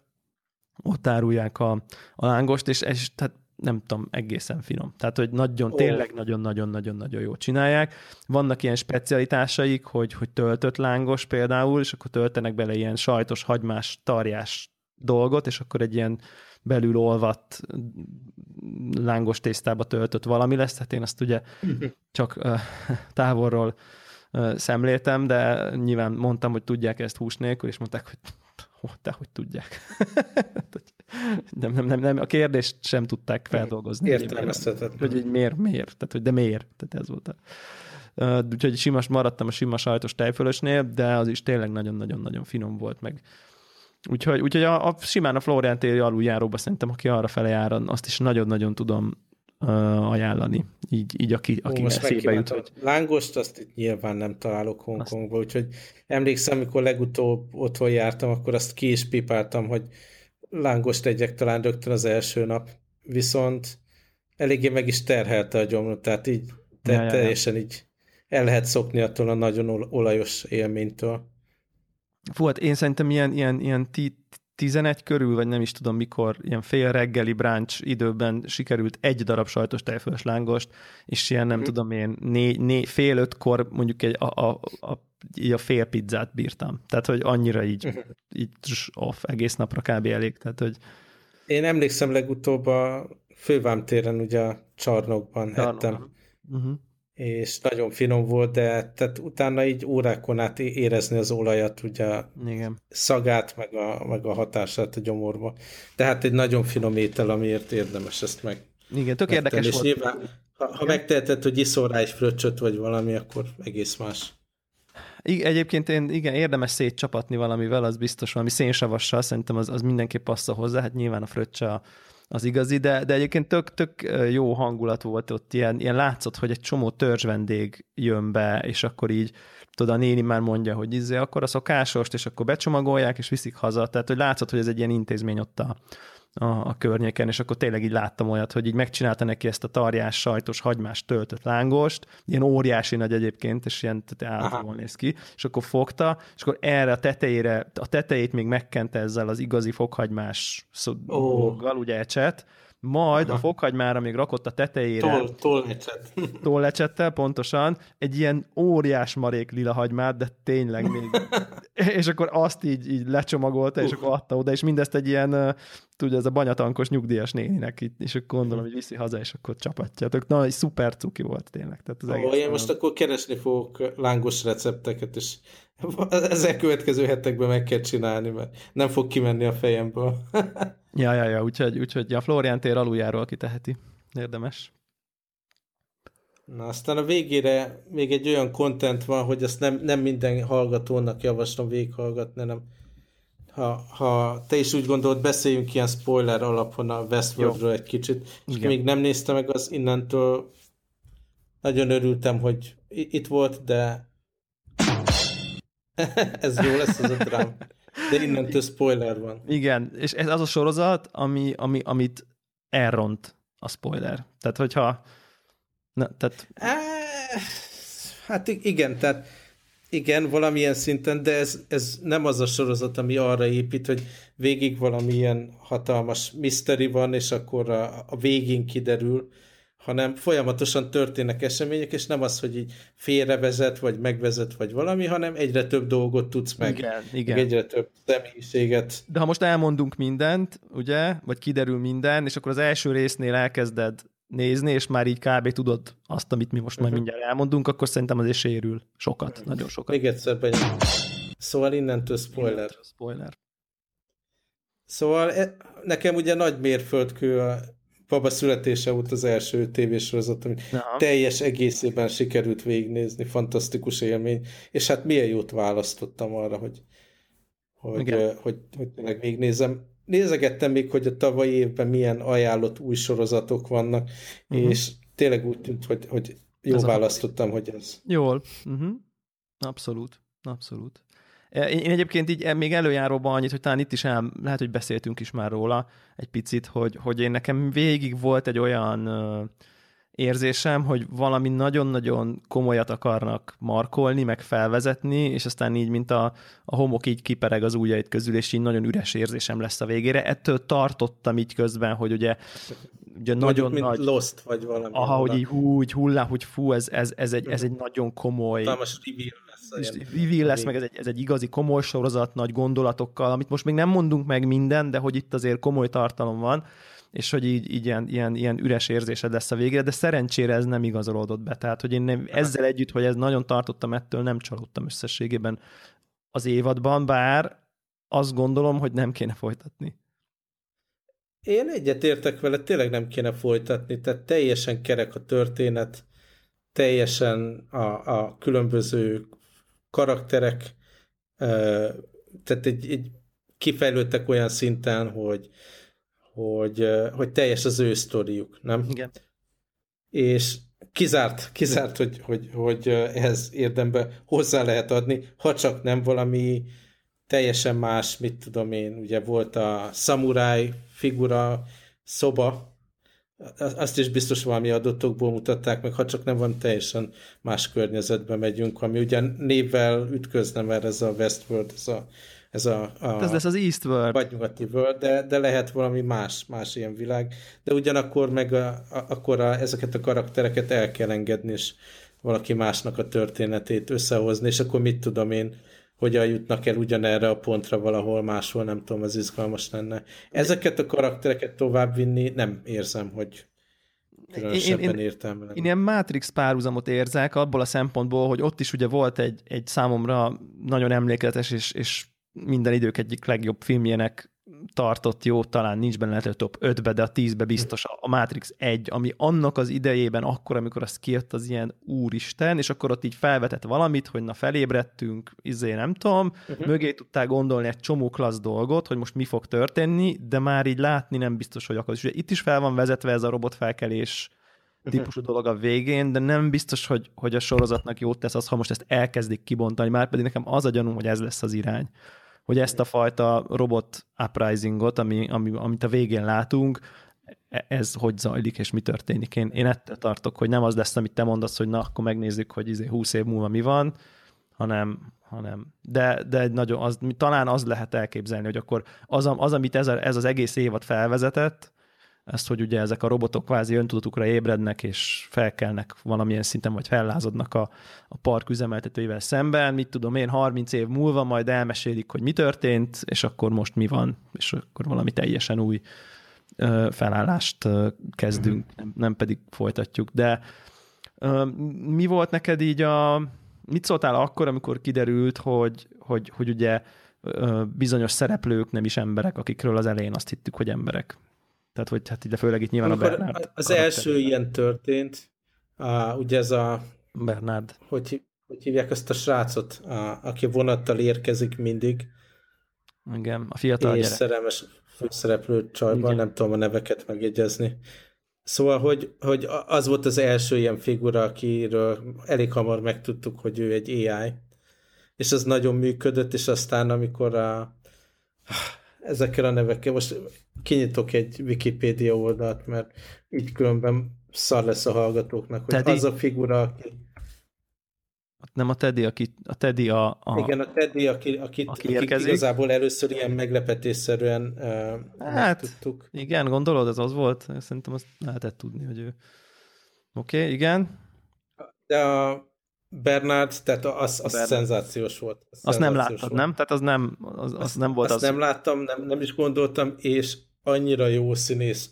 ott árulják a, a lángost, és, és tehát nem tudom, egészen finom. Tehát, hogy nagyon, oh. tényleg nagyon-nagyon-nagyon-nagyon jó csinálják. Vannak ilyen specialitásaik, hogy, hogy töltött lángos például, és akkor töltenek bele ilyen sajtos, hagymás, tarjás dolgot, és akkor egy ilyen belül olvadt lángos tésztába töltött valami lesz, tehát én azt ugye csak uh, távolról uh, szemléltem, de nyilván mondtam, hogy tudják ezt hús nélkül, és mondták, hogy de hogy tudják. nem, nem, nem, nem, a kérdést sem tudták feldolgozni. Értelmezhetetlen. Hogy, hogy miért, miért, tehát hogy de miért, tehát ez volt a... Úgyhogy simas maradtam a sima sajtos tejfölösnél, de az is tényleg nagyon-nagyon-nagyon finom volt, meg Úgyhogy, úgyhogy a, a simán a Florian téri aluljáróba szerintem, aki arra fele jár, azt is nagyon-nagyon tudom uh, ajánlani. Így, így aki, aki eszébe jut. Hogy... Lángost azt itt nyilván nem találok Hongkongban, azt... úgyhogy emlékszem, amikor legutóbb otthon jártam, akkor azt ki is pipáltam, hogy lángost egyek talán rögtön az első nap. Viszont eléggé meg is terhelte a gyomrot, tehát így te, ja, ja, teljesen ja. így el lehet szokni attól a nagyon olajos élménytől. Volt, én szerintem ilyen, ilyen, ilyen 11 körül, vagy nem is tudom mikor, ilyen fél reggeli bráncs időben sikerült egy darab sajtos tejfölös lángost, és ilyen nem mm. tudom én, né, né, fél ötkor mondjuk egy, a, a, a, így a fél pizzát bírtam. Tehát, hogy annyira így, uh-huh. így off, egész napra kb. elég. Tehát, hogy... Én emlékszem legutóbb a Fővám téren, ugye a csarnokban Csarnokban. ettem. Uh-huh és nagyon finom volt, de tehát utána így órákon át érezni az olajat, ugye Igen. szagát, meg a, meg a hatását a gyomorba. Tehát egy nagyon finom étel, amiért érdemes ezt meg. Igen, tök érdekes és volt. Nyilván, ha, ha megteheted, hogy iszol rá egy fröccsöt, vagy valami, akkor egész más. Igen, egyébként én, igen, érdemes szétcsapatni valamivel, az biztos valami szénsavassal, szerintem az, az mindenképp passzol hozzá, hát nyilván a fröccse a, az igazi, de, de egyébként tök, tök jó hangulat volt ott, ilyen, ilyen látszott, hogy egy csomó törzs vendég jön be, és akkor így tudod, a néni már mondja, hogy izé, akkor a szokásost, és akkor becsomagolják, és viszik haza, tehát hogy látszott, hogy ez egy ilyen intézmény ott a, a, a környéken, és akkor tényleg így láttam olyat, hogy így megcsinálta neki ezt a tarjás, sajtos, hagymás töltött lángost, ilyen óriási nagy egyébként, és ilyen általában néz ki, és akkor fogta, és akkor erre a tetejére, a tetejét még megkente ezzel az igazi fokhagymás dologgal, ugye ecset, majd Aha. a fokhagymára még rakott a tetejére. Toll, tollecset. Tollecsettel, pontosan. Egy ilyen óriás marék lila hagymát, de tényleg még. és akkor azt így, így lecsomagolta, uh. és akkor adta oda, és mindezt egy ilyen, tudja, ez a banyatankos nyugdíjas néninek, és akkor gondolom, hogy viszi haza, és akkor csapatjátok. Na, egy szuper cuki volt tényleg. Tehát az oh, egész én most akkor keresni fogok lángos recepteket, és ezzel következő hetekben meg kell csinálni, mert nem fog kimenni a fejemből. Ja, ja, ja, úgyhogy, úgyhogy a Florián tér aluljáról kiteheti. Érdemes. Na, aztán a végére még egy olyan content van, hogy ezt nem, nem minden hallgatónak javaslom végighallgatni, nem ha, ha te is úgy gondolod, beszéljünk ilyen spoiler alapon a Westworldről egy kicsit, és még nem nézte meg az innentől nagyon örültem, hogy itt volt, de ez jó lesz az a drám. De innentől spoiler van. Igen, és ez az a sorozat, ami, ami, amit elront a spoiler. Tehát, hogyha... Na, tehát... Hát igen, tehát igen, valamilyen szinten, de ez, ez nem az a sorozat, ami arra épít, hogy végig valamilyen hatalmas mystery van, és akkor a, a végén kiderül, hanem folyamatosan történnek események, és nem az, hogy így félrevezet, vagy megvezet, vagy valami, hanem egyre több dolgot tudsz meg. Igen, igen. Meg egyre több személyiséget. De ha most elmondunk mindent, ugye, vagy kiderül minden, és akkor az első résznél elkezded nézni, és már így kb. tudod azt, amit mi most uh-huh. majd mhm. mindjárt elmondunk, akkor szerintem azért sérül sokat, uh-huh. nagyon sokat. Még egyszer benyom. Szóval innentől spoiler. Innentől spoiler. Szóval e, nekem ugye nagy mérföldkő a Baba születése volt az első tévésorozat, ami Aha. teljes egészében sikerült végignézni, fantasztikus élmény, és hát milyen jót választottam arra, hogy, hogy, hogy, hogy, hogy tényleg végignézem. Nézegettem még, hogy a tavalyi évben milyen ajánlott új sorozatok vannak, uh-huh. és tényleg úgy tűnt, hogy, hogy jó ez választottam, a... hogy ez. Jól. Uh-huh. Abszolút. Abszolút. Én egyébként így még előjáróban annyit, hogy talán itt is el, lehet, hogy beszéltünk is már róla egy picit, hogy, hogy én nekem végig volt egy olyan érzésem, hogy valami nagyon-nagyon komolyat akarnak markolni, meg felvezetni, és aztán így, mint a, a homok így kipereg az ujjait közül, és így nagyon üres érzésem lesz a végére. Ettől tartottam így közben, hogy ugye, ugye nagyon mint nagy... Lost, vagy valami. Aha, hogy így hú, így hullá, hogy fú, ez, ez, ez, egy, ez egy nagyon komoly... Talmas reveal és reveal lesz, meg ez egy, ez egy igazi komoly sorozat, nagy gondolatokkal, amit most még nem mondunk meg minden, de hogy itt azért komoly tartalom van, és hogy így, így ilyen, ilyen, ilyen üres érzésed lesz a végére, de szerencsére ez nem igazolódott be. Tehát, hogy én nem, ezzel együtt, hogy ez nagyon tartottam ettől, nem csalódtam összességében az évadban, bár azt gondolom, hogy nem kéne folytatni. Én egyetértek vele, tényleg nem kéne folytatni, tehát teljesen kerek a történet, teljesen a, a különböző karakterek tehát egy, egy kifejlődtek olyan szinten, hogy, hogy, hogy teljes az ő sztoriuk, nem? Igen. És kizárt, kizárt hogy, hogy, hogy ehhez érdembe hozzá lehet adni, ha csak nem valami teljesen más, mit tudom én, ugye volt a szamuráj figura szoba, azt is biztos valami adatokból mutatták meg, ha csak nem van teljesen más környezetbe megyünk, ami ugye névvel ütközne, mert ez a Westworld, ez a, ez a, a ez lesz az Eastworld. Vagy nyugati world, de, de lehet valami más, más ilyen világ. De ugyanakkor meg a, a, akkor a, ezeket a karaktereket el kell engedni, és valaki másnak a történetét összehozni, és akkor mit tudom én, hogyan jutnak el ugyanerre a pontra valahol máshol, nem tudom, az izgalmas lenne. Ezeket a karaktereket továbbvinni nem érzem, hogy különösebben én, én, értelme Én ilyen Matrix párhuzamot érzek abból a szempontból, hogy ott is ugye volt egy, egy számomra nagyon emlékezetes és, és minden idők egyik legjobb filmjének tartott jó, talán nincs benne lehet, top 5-be, de a 10-be biztos a Matrix 1, ami annak az idejében, akkor, amikor az kijött, az ilyen úristen, és akkor ott így felvetett valamit, hogy na felébredtünk, izé nem tudom, uh-huh. mögé tudták gondolni egy csomó klassz dolgot, hogy most mi fog történni, de már így látni nem biztos, hogy akar. És ugye itt is fel van vezetve ez a robotfelkelés mhm. típusú dolog a végén, de nem biztos, hogy, hogy a sorozatnak jót tesz az, ha most ezt elkezdik kibontani, már pedig nekem az a gyanúm, hogy ez lesz az irány hogy ezt a fajta robot uprisingot, ami, ami, amit a végén látunk, e, ez hogy zajlik, és mi történik. Én, én ettől tartok, hogy nem az lesz, amit te mondasz, hogy na, akkor megnézzük, hogy izé 20 év múlva mi van, hanem, hanem de, de egy nagyon, az, talán az lehet elképzelni, hogy akkor az, az amit ez, a, ez az egész évad felvezetett, ezt, hogy ugye ezek a robotok kvázi öntudatukra ébrednek, és felkelnek valamilyen szinten, vagy fellázadnak a, a park üzemeltetőivel szemben, mit tudom én, 30 év múlva majd elmesélik, hogy mi történt, és akkor most mi van, és akkor valami teljesen új ö, felállást ö, kezdünk, mm-hmm. nem, nem pedig folytatjuk. De ö, mi volt neked így a... Mit szóltál akkor, amikor kiderült, hogy, hogy, hogy ugye bizonyos szereplők nem is emberek, akikről az elején azt hittük, hogy emberek. Tehát, hogy hát ide főleg itt nyilván Amikor a Bernard. Az első ilyen történt, a, ugye ez a... Bernard. Hogy, hogy hívják ezt a srácot, a, aki vonattal érkezik mindig. Igen, a fiatal És gyerek. szerelmes főszereplő csajban, nem tudom a neveket megjegyezni. Szóval, hogy, hogy az volt az első ilyen figura, akiről elég hamar megtudtuk, hogy ő egy AI. És az nagyon működött, és aztán amikor a, ezekkel a nevekkel. Most kinyitok egy Wikipédia oldalt, mert így különben szar lesz a hallgatóknak, hogy Teddy? az a figura, aki... Nem a Teddy, aki, a Teddy a, a... Igen, a Teddy, aki, akit, aki akit igazából először ilyen meglepetésszerűen uh, hát, tudtuk. Igen, gondolod, ez az volt? Szerintem azt lehetett tudni, hogy ő Oké, okay, igen. De a Bernard, tehát az, az Bernard. szenzációs volt. Az azt nem láttad, volt. nem? Tehát az nem, az, az nem volt azt az... nem láttam, nem, nem is gondoltam, és annyira jó színész.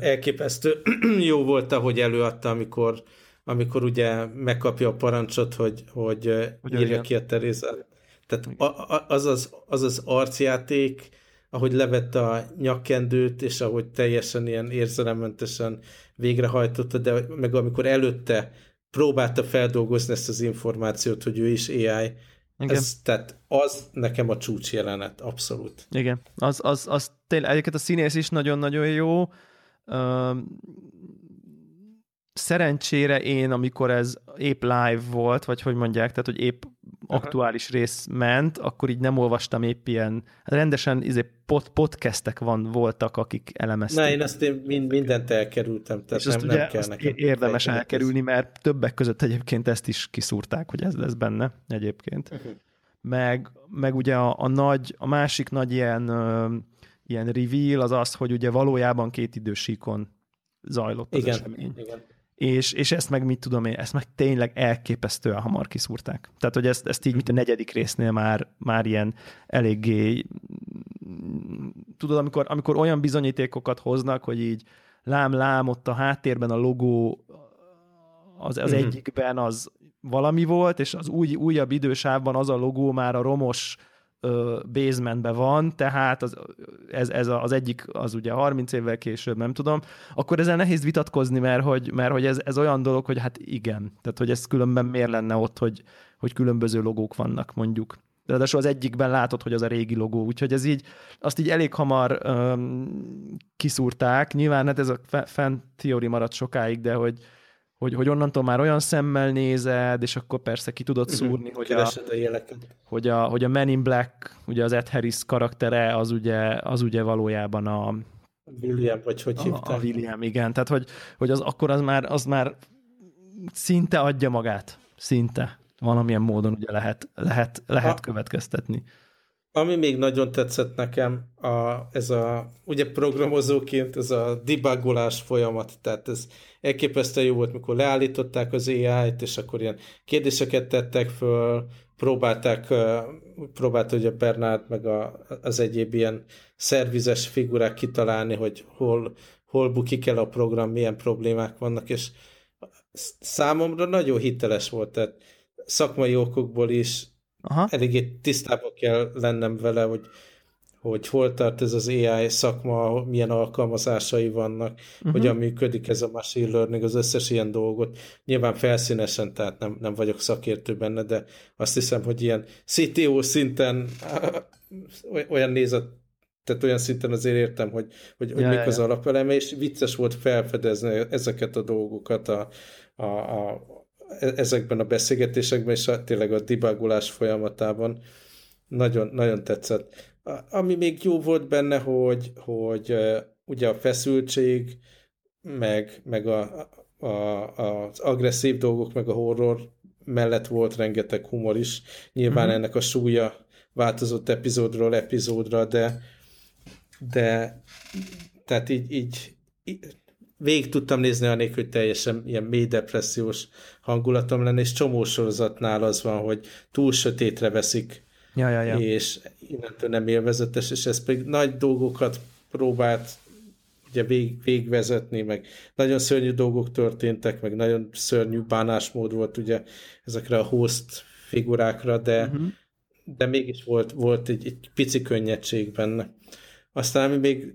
Elképesztő jó volt, ahogy előadta, amikor, amikor ugye megkapja a parancsot, hogy, hogy írja igen. ki a Terézát. Tehát az az, az az arcjáték, ahogy levette a nyakkendőt, és ahogy teljesen ilyen érzelemmentesen végrehajtotta, de meg amikor előtte próbálta feldolgozni ezt az információt, hogy ő is AI, igen. Ez, tehát az nekem a csúcs jelenet, abszolút. Igen, az, az, az tényleg, egyébként a színész is nagyon-nagyon jó. szerencsére én, amikor ez épp live volt, vagy hogy mondják, tehát hogy épp aktuális rész ment, akkor így nem olvastam épp ilyen, hát rendesen izé, pod, podcastek van, voltak, akik elemezték. Na, én azt én mind, mindent elkerültem, tehát és nem, nem ugye kell nekem. Érdemes elkerülni, mert többek között egyébként ezt is kiszúrták, hogy ez lesz benne egyébként. Uh-huh. Meg, meg ugye a, a nagy, a másik nagy ilyen, uh, ilyen reveal az az, hogy ugye valójában két idősíkon zajlott az igen, esemény. Igen és, és ezt meg mit tudom én, ezt meg tényleg elképesztően hamar kiszúrták. Tehát, hogy ezt, ezt így, mint a negyedik résznél már, már ilyen eléggé, tudod, amikor, amikor olyan bizonyítékokat hoznak, hogy így lám-lám ott a háttérben a logó az, az mm-hmm. egyikben az valami volt, és az új, újabb idősávban az a logó már a romos basementben van, tehát az, ez, ez az egyik az ugye 30 évvel később, nem tudom, akkor ezzel nehéz vitatkozni, mert hogy, mert hogy ez, ez olyan dolog, hogy hát igen, tehát hogy ez különben miért lenne ott, hogy, hogy különböző logók vannak mondjuk. Ráadásul az egyikben látod, hogy az a régi logó, úgyhogy ez így, azt így elég hamar um, kiszúrták. Nyilván hát ez a fan theory maradt sokáig, de hogy, hogy, hogy onnantól már olyan szemmel nézed, és akkor persze ki tudod mhm. szúrni, uh-huh. hogy, a, a hogy, a, hogy a Men in Black, ugye az Ed Harris karaktere, az ugye, az ugye valójában a William, vagy hogy hívták? A, a William, igen. Tehát, hogy, hogy az akkor az már, az már szinte adja magát. Szinte. Valamilyen módon ugye lehet, lehet, lehet a, következtetni. Ami még nagyon tetszett nekem, a, ez a, ugye programozóként ez a debugolás folyamat, tehát ez elképesztően jó volt, mikor leállították az AI-t, és akkor ilyen kérdéseket tettek föl, próbálták, próbálta ugye Bernard meg a, az egyéb ilyen szervizes figurák kitalálni, hogy hol, hol bukik el a program, milyen problémák vannak, és számomra nagyon hiteles volt, tehát szakmai okokból is Aha. eléggé tisztában kell lennem vele, hogy, hogy hol tart ez az AI szakma, milyen alkalmazásai vannak, uh-huh. hogyan működik ez a machine learning, az összes ilyen dolgot. Nyilván felszínesen, tehát nem, nem vagyok szakértő benne, de azt hiszem, hogy ilyen CTO szinten olyan nézet, tehát olyan szinten azért értem, hogy, hogy, ja, hogy mik ja, az ja. alapeleme, és vicces volt felfedezni ezeket a dolgokat a, a, a, ezekben a beszélgetésekben, és a, tényleg a debugolás folyamatában nagyon, nagyon tetszett. Ami még jó volt benne, hogy, hogy ugye a feszültség, meg, meg a, a, az agresszív dolgok, meg a horror mellett volt rengeteg humor is. Nyilván mm-hmm. ennek a súlya változott epizódról epizódra, de de tehát így, így, így végig tudtam nézni anélkül, hogy teljesen ilyen mély depressziós hangulatom lenne, és csomó sorozatnál az van, hogy túl sötétre veszik, ja, ja, ja. és innentől nem élvezetes, és ez pedig nagy dolgokat próbált ugye vég, végvezetni, meg nagyon szörnyű dolgok történtek, meg nagyon szörnyű bánásmód volt ugye ezekre a host figurákra, de, uh-huh. de mégis volt, volt egy, egy pici könnyedség benne. Aztán ami még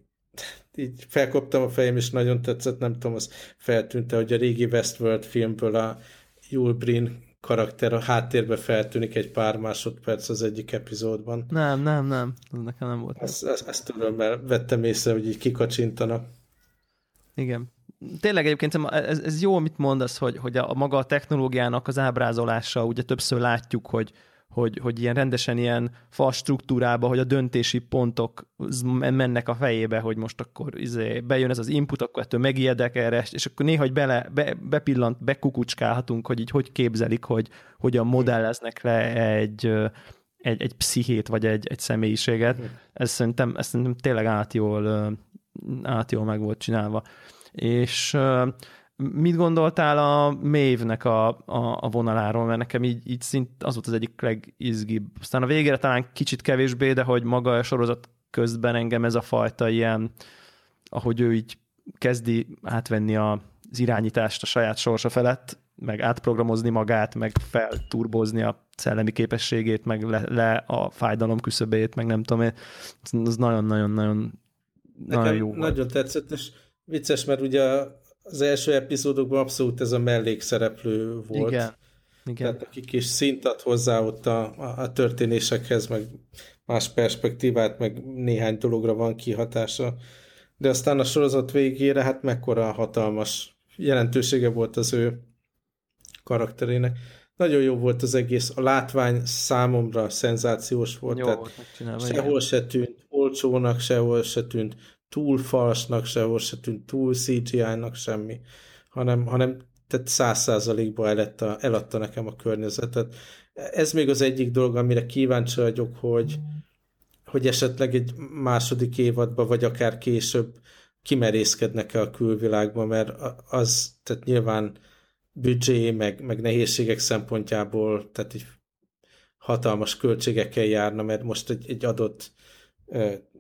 így felkoptam a fejem, és nagyon tetszett, nem tudom, az feltűnte, hogy a régi Westworld filmből a Yul Bryn karakter a háttérbe feltűnik egy pár másodperc az egyik epizódban. Nem, nem, nem, nekem nem volt. Ezt, ezt, ezt tudom, mert vettem észre, hogy így kikacsintanak. Igen. Tényleg egyébként ez, ez jó, amit mondasz, hogy, hogy a, a maga a technológiának az ábrázolása, ugye többször látjuk, hogy, hogy, hogy ilyen rendesen ilyen fal struktúrába, hogy a döntési pontok mennek a fejébe, hogy most akkor izé, bejön ez az input, akkor ettől megijedek erre, és akkor néha, hogy bele, be, bepillant, bekukucskálhatunk, hogy így hogy képzelik, hogy hogyan modelleznek le egy, egy, egy pszichét, vagy egy, egy személyiséget. Ez szerintem, ez szerintem tényleg át jól, át jól meg volt csinálva. És Mit gondoltál a Maeve-nek a, a, a vonaláról? Mert nekem így, így szint az volt az egyik legizgibb. Aztán a végére talán kicsit kevésbé, de hogy maga a sorozat közben engem ez a fajta ilyen, ahogy ő így kezdi átvenni a, az irányítást a saját sorsa felett, meg átprogramozni magát, meg felturbozni a szellemi képességét, meg le, le a fájdalom küszöbét, meg nem tudom én. Az nagyon-nagyon-nagyon nagyon jó Nagyon volt. tetszett, és vicces, mert ugye az első epizódokban abszolút ez a mellékszereplő volt. Igen. Igen. Tehát akik is szint ad hozzá ott a, a történésekhez, meg más perspektívát, meg néhány dologra van kihatása. De aztán a sorozat végére, hát mekkora hatalmas jelentősége volt az ő karakterének. Nagyon jó volt az egész, a látvány számomra szenzációs volt. Jó tehát volt sehol igen. se tűnt olcsónak, sehol se tűnt túl falsnak, sehol se tűnt túl CGI-nak semmi, hanem, hanem tehát száz százalékba eladta, eladta nekem a környezetet. Ez még az egyik dolog, amire kíváncsi vagyok, hogy, hogy esetleg egy második évadba, vagy akár később kimerészkednek-e a külvilágba, mert az, tehát nyilván büdzsé, meg, meg nehézségek szempontjából, tehát egy hatalmas költségekkel járna, mert most egy, egy adott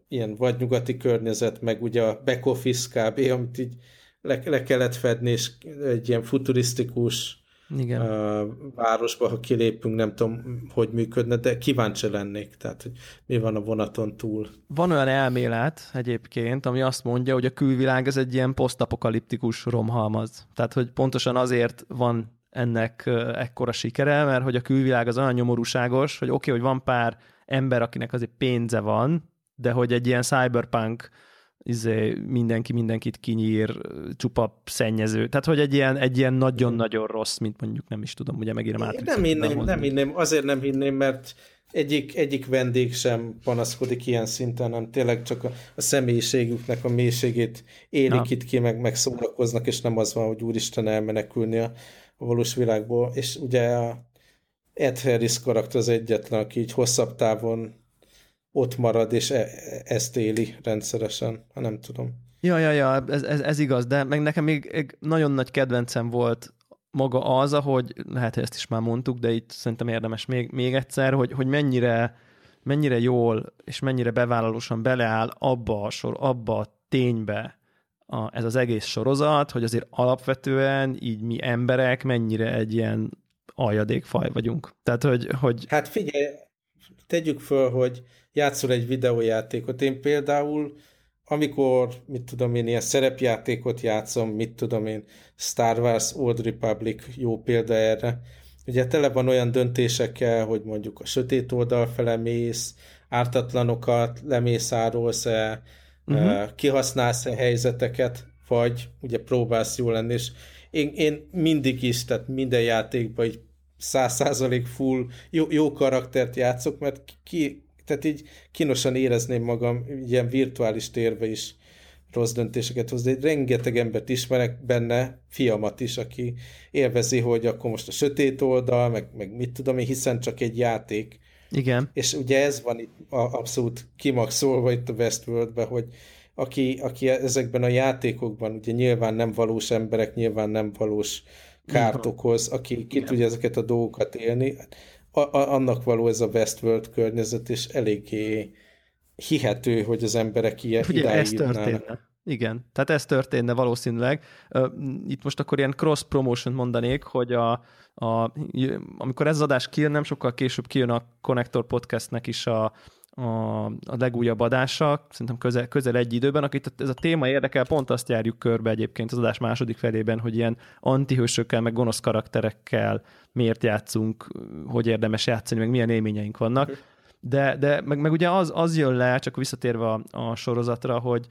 ilyen vagy nyugati környezet, meg ugye a back office kb., amit így le, le kellett fedni, és egy ilyen futurisztikus igen. Uh, városba, ha kilépünk, nem tudom, hogy működne, de kíváncsi lennék, tehát hogy mi van a vonaton túl. Van olyan elmélet egyébként, ami azt mondja, hogy a külvilág ez egy ilyen posztapokaliptikus romhalmaz. Tehát, hogy pontosan azért van ennek ekkora sikere, mert hogy a külvilág az olyan nyomorúságos, hogy oké, okay, hogy van pár ember, akinek azért pénze van, de hogy egy ilyen cyberpunk izé, mindenki mindenkit kinyír, csupa szennyező. Tehát, hogy egy ilyen, egy ilyen nagyon-nagyon rossz, mint mondjuk nem is tudom, ugye megint a Matrix. Nem hinném, nem hinném, azért nem hinném, mert egyik, egyik vendég sem panaszkodik ilyen szinten, hanem tényleg csak a, a személyiségüknek a mélységét élik Na. itt ki, meg, meg szórakoznak, és nem az van, hogy úristen elmenekülni a, a valós világból. És ugye a Ed Harris karakter az egyetlen, aki így hosszabb távon ott marad, és e- ezt éli rendszeresen, ha nem tudom. Ja, ja, ja, ez, ez, ez igaz, de meg nekem még nagyon nagy kedvencem volt maga az, ahogy, lehet, hogy ezt is már mondtuk, de itt szerintem érdemes még, még egyszer, hogy, hogy mennyire, mennyire jól és mennyire bevállalósan beleáll abba a, sor, abba a ténybe a, ez az egész sorozat, hogy azért alapvetően így mi emberek mennyire egy ilyen aljadékfaj vagyunk. Tehát, hogy, hogy... Hát figyelj, tegyük föl, hogy játszol egy videójátékot. Én például, amikor, mit tudom én, ilyen szerepjátékot játszom, mit tudom én, Star Wars Old Republic jó példa erre, ugye tele van olyan döntésekkel, hogy mondjuk a sötét oldal fele mész, ártatlanokat lemészárolsz-e, uh-huh. kihasználsz-e helyzeteket, vagy ugye próbálsz jól lenni, és én, én mindig is, tehát minden játékban így száz százalék full jó, jó karaktert játszok, mert ki, tehát így kínosan érezném magam ilyen virtuális térbe is rossz döntéseket hozni. Rengeteg embert ismerek benne, fiamat is, aki élvezi, hogy akkor most a sötét oldal, meg, meg mit tudom én, hiszen csak egy játék. Igen. És ugye ez van itt abszolút kimaxolva itt a Westworldben, hogy aki, aki ezekben a játékokban, ugye nyilván nem valós emberek, nyilván nem valós kárt okoz, aki ki Igen. tudja ezeket a dolgokat élni, a, a, annak való ez a Westworld környezet, és eléggé hihető, hogy az emberek ilyen Ugye ez történne. Igen, tehát ez történne valószínűleg. Itt most akkor ilyen cross-promotion mondanék, hogy a, a, amikor ez az adás kijön, nem sokkal később kijön a Connector Podcastnek is a, a, a legújabb adása, szerintem közel, közel egy időben, akit ez a téma érdekel, pont azt járjuk körbe egyébként az adás második felében, hogy ilyen antihősökkel, meg gonosz karakterekkel miért játszunk, hogy érdemes játszani, meg milyen élményeink vannak. De, de meg, meg ugye az, az jön le, csak visszatérve a, a sorozatra, hogy,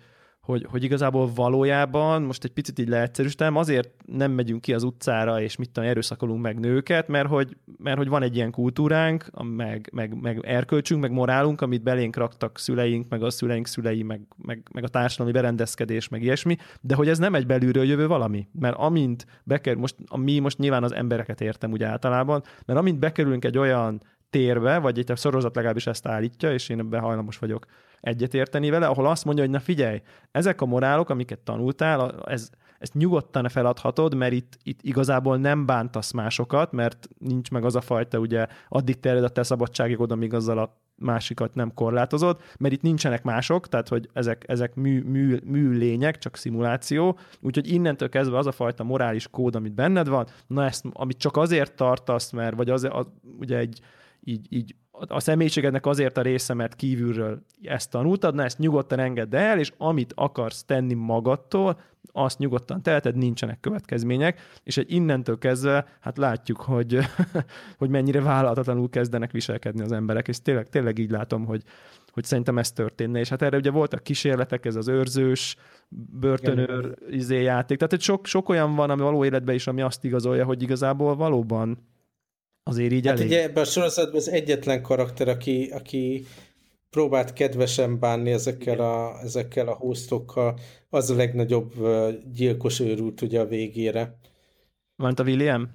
hogy, hogy igazából valójában, most egy picit így leegyszerűsítem, azért nem megyünk ki az utcára, és mit tudom, erőszakolunk meg nőket, mert hogy, mert hogy van egy ilyen kultúránk, meg, meg, meg erkölcsünk, meg morálunk, amit belénk raktak szüleink, meg a szüleink szülei, meg, meg, meg a társadalmi berendezkedés, meg ilyesmi, de hogy ez nem egy belülről jövő valami, mert amint bekerül, most, mi most nyilván az embereket értem úgy általában, mert amint bekerülünk egy olyan térbe, vagy a sorozat legalábbis ezt állítja, és én ebben hajlamos vagyok egyetérteni vele, ahol azt mondja, hogy na figyelj, ezek a morálok, amiket tanultál, ez, ezt nyugodtan feladhatod, mert itt, itt igazából nem bántasz másokat, mert nincs meg az a fajta, ugye addig terjed a te szabadságigod, amíg azzal a másikat nem korlátozod, mert itt nincsenek mások, tehát hogy ezek, ezek mű, mű, mű lények, csak szimuláció, úgyhogy innentől kezdve az a fajta morális kód, amit benned van, na ezt, amit csak azért tartasz, mert vagy az, az ugye egy így, így a személyiségednek azért a része, mert kívülről ezt tanultad, na ezt nyugodtan engedd el, és amit akarsz tenni magadtól, azt nyugodtan teheted, nincsenek következmények, és egy innentől kezdve, hát látjuk, hogy, hogy mennyire vállalatlanul kezdenek viselkedni az emberek, és tényleg, tényleg így látom, hogy, hogy szerintem ez történne. És hát erre ugye voltak kísérletek, ez az őrzős, börtönőr izé játék, tehát hogy sok, sok olyan van, ami való életben is, ami azt igazolja, hogy igazából valóban azért így hát elég... ugye ebben a sorozatban az egyetlen karakter, aki, aki próbált kedvesen bánni ezekkel a, ezekkel a hostokkal, az a legnagyobb gyilkos őrült ugye a végére. Van a William?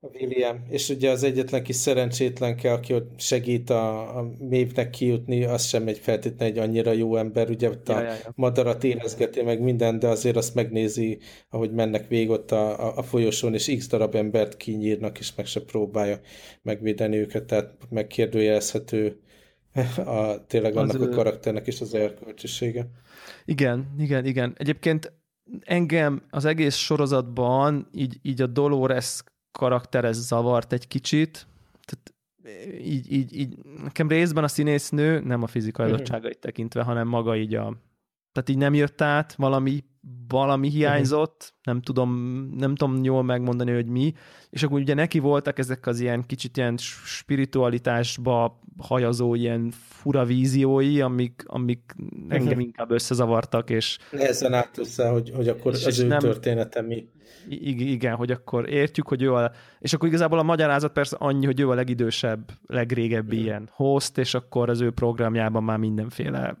William. És ugye az egyetlen kis szerencsétlenke, aki ott segít a, a mévnek kijutni, az sem egy feltétlenül egy annyira jó ember, ugye ott a ja, ja, ja. madarat érezgeti meg minden, de azért azt megnézi, ahogy mennek végig ott a, a, a folyosón, és x darab embert kinyírnak, és meg se próbálja megvédeni őket, tehát megkérdőjelezhető a, tényleg annak az, a karakternek is az erkölcsisége. Igen, igen, igen. Egyébként engem az egész sorozatban így, így a Dolores karakter zavart egy kicsit, tehát így, így, így nekem részben a színésznő, nem a fizikai mhm. adottságait tekintve, hanem maga így a, tehát így nem jött át, valami valami hiányzott, nem tudom, nem tudom jól megmondani, hogy mi, és akkor ugye neki voltak ezek az ilyen kicsit ilyen spiritualitásba hajazó ilyen fura víziói, amik, amik engem uh-huh. inkább összezavartak, és... Nehezen állt össze, hogy, hogy akkor és, az és ő nem, története mi. Igen, hogy akkor értjük, hogy ő a... És akkor igazából a magyarázat persze annyi, hogy ő a legidősebb, legrégebbi uh-huh. ilyen host, és akkor az ő programjában már mindenféle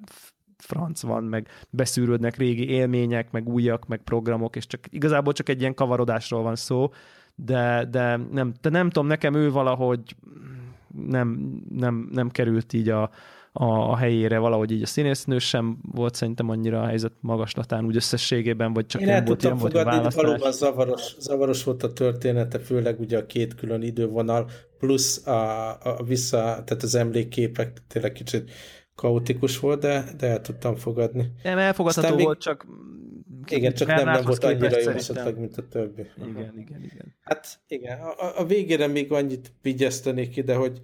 franc van, meg beszűrődnek régi élmények, meg újak, meg programok, és csak igazából csak egy ilyen kavarodásról van szó, de, de nem, de nem tudom, nekem ő valahogy nem, nem, nem került így a, a, a helyére valahogy így a színésznő sem volt szerintem annyira a helyzet magaslatán úgy összességében, vagy csak Én nem volt ilyen volt a választás. Valóban zavaros, zavaros volt a története, főleg ugye a két külön idővonal, plusz a, a vissza, tehát az emlékképek tényleg kicsit kaotikus volt, de, de el tudtam fogadni. Nem, elfogadható még... volt, csak igen, csak nem, nem volt annyira jó esetleg, mint a többi. Igen, Aha. igen, igen. Hát igen, a, a végére még annyit vigyeztenék ide, hogy,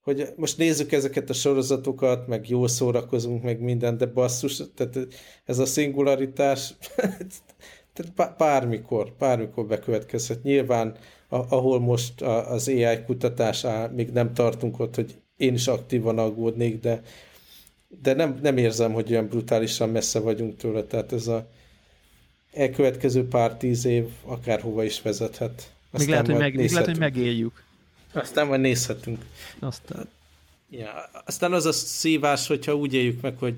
hogy most nézzük ezeket a sorozatokat, meg jól szórakozunk, meg minden, de basszus, tehát ez a szingularitás, tehát bármikor, bármikor bekövetkezhet. Nyilván, ahol most az AI kutatás áll, még nem tartunk ott, hogy én is aktívan aggódnék, de de nem, nem érzem, hogy olyan brutálisan messze vagyunk tőle, tehát ez a elkövetkező pár tíz év akárhova is vezethet. Aztán még lehet, hogy, meg, még lehet, hogy megéljük. Aztán majd nézhetünk. Aztán. Ja, aztán az a szívás, hogyha úgy éljük meg, hogy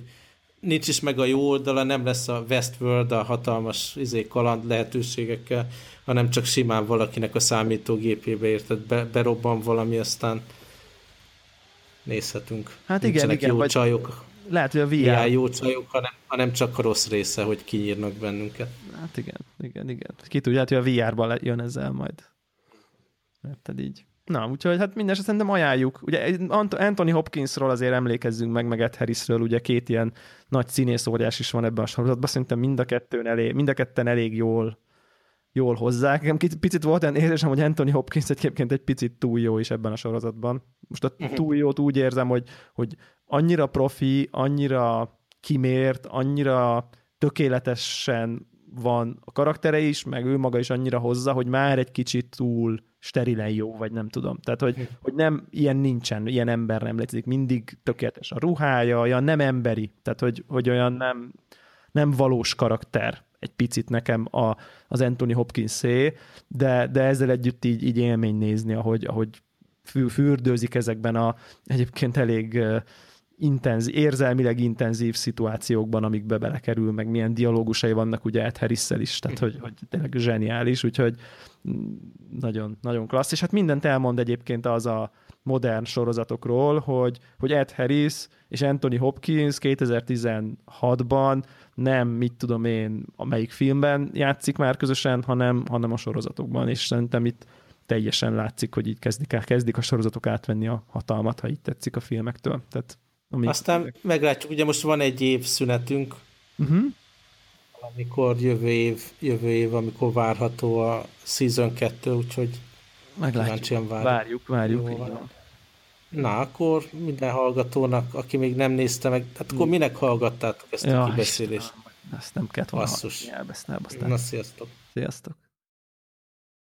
nincs is meg a jó oldala, nem lesz a Westworld a hatalmas izé, kaland lehetőségekkel, hanem csak simán valakinek a számítógépébe érted, be, berobban valami, aztán nézhetünk. Hát igen, igen. jó vagy csajok. Lehet, hogy a VR... Igen, jó csajok, hanem, hanem csak a rossz része, hogy kinyírnak bennünket. Hát igen, igen, igen. Ki tudja, hogy a VR-ban jön ezzel majd. Érted így. Na, úgyhogy hát minden szerintem ajánljuk. Ugye Anthony Hopkinsról azért emlékezzünk meg, meg Ed Harrisről, ugye két ilyen nagy színész óriás is van ebben a sorozatban, szerintem mind a, kettőn elég, mind a ketten elég jól jól hozzák. Nekem picit volt olyan érzésem, hogy Anthony Hopkins egyébként egy picit túl jó is ebben a sorozatban. Most a mhm. túl jót úgy érzem, hogy, hogy annyira profi, annyira kimért, annyira tökéletesen van a karaktere is, meg ő maga is annyira hozza, hogy már egy kicsit túl sterilen jó, vagy nem tudom. Tehát, hogy, mhm. hogy nem, ilyen nincsen, ilyen ember nem létezik. Mindig tökéletes a ruhája, olyan nem emberi. Tehát, hogy, hogy olyan nem, nem valós karakter egy picit nekem a, az Anthony Hopkins szé, de, de ezzel együtt így, így élmény nézni, ahogy, ahogy fürdőzik ezekben a egyébként elég intenzív, érzelmileg intenzív szituációkban, amikbe belekerül, meg milyen dialógusai vannak ugye Ed harris is, tehát hogy, hogy tényleg zseniális, úgyhogy nagyon, nagyon klassz, és hát mindent elmond egyébként az a, modern sorozatokról, hogy, hogy Ed Harris és Anthony Hopkins 2016-ban nem, mit tudom én, amelyik filmben játszik már közösen, hanem, hanem a sorozatokban, és szerintem itt teljesen látszik, hogy így kezdik, kezdik a sorozatok átvenni a hatalmat, ha így tetszik a filmektől. Tehát, ami... Aztán meglátjuk, ugye most van egy év szünetünk, uh-huh. amikor jövő év, jövő év, amikor várható a Season 2, úgyhogy meglátjuk, várjuk, várjuk, várjuk van. Na, akkor minden hallgatónak, aki még nem nézte meg, hát akkor minek hallgattátok ezt ja, a kibeszélést? Ezt nem kellett volna Basszus. Na, sziasztok. Sziasztok.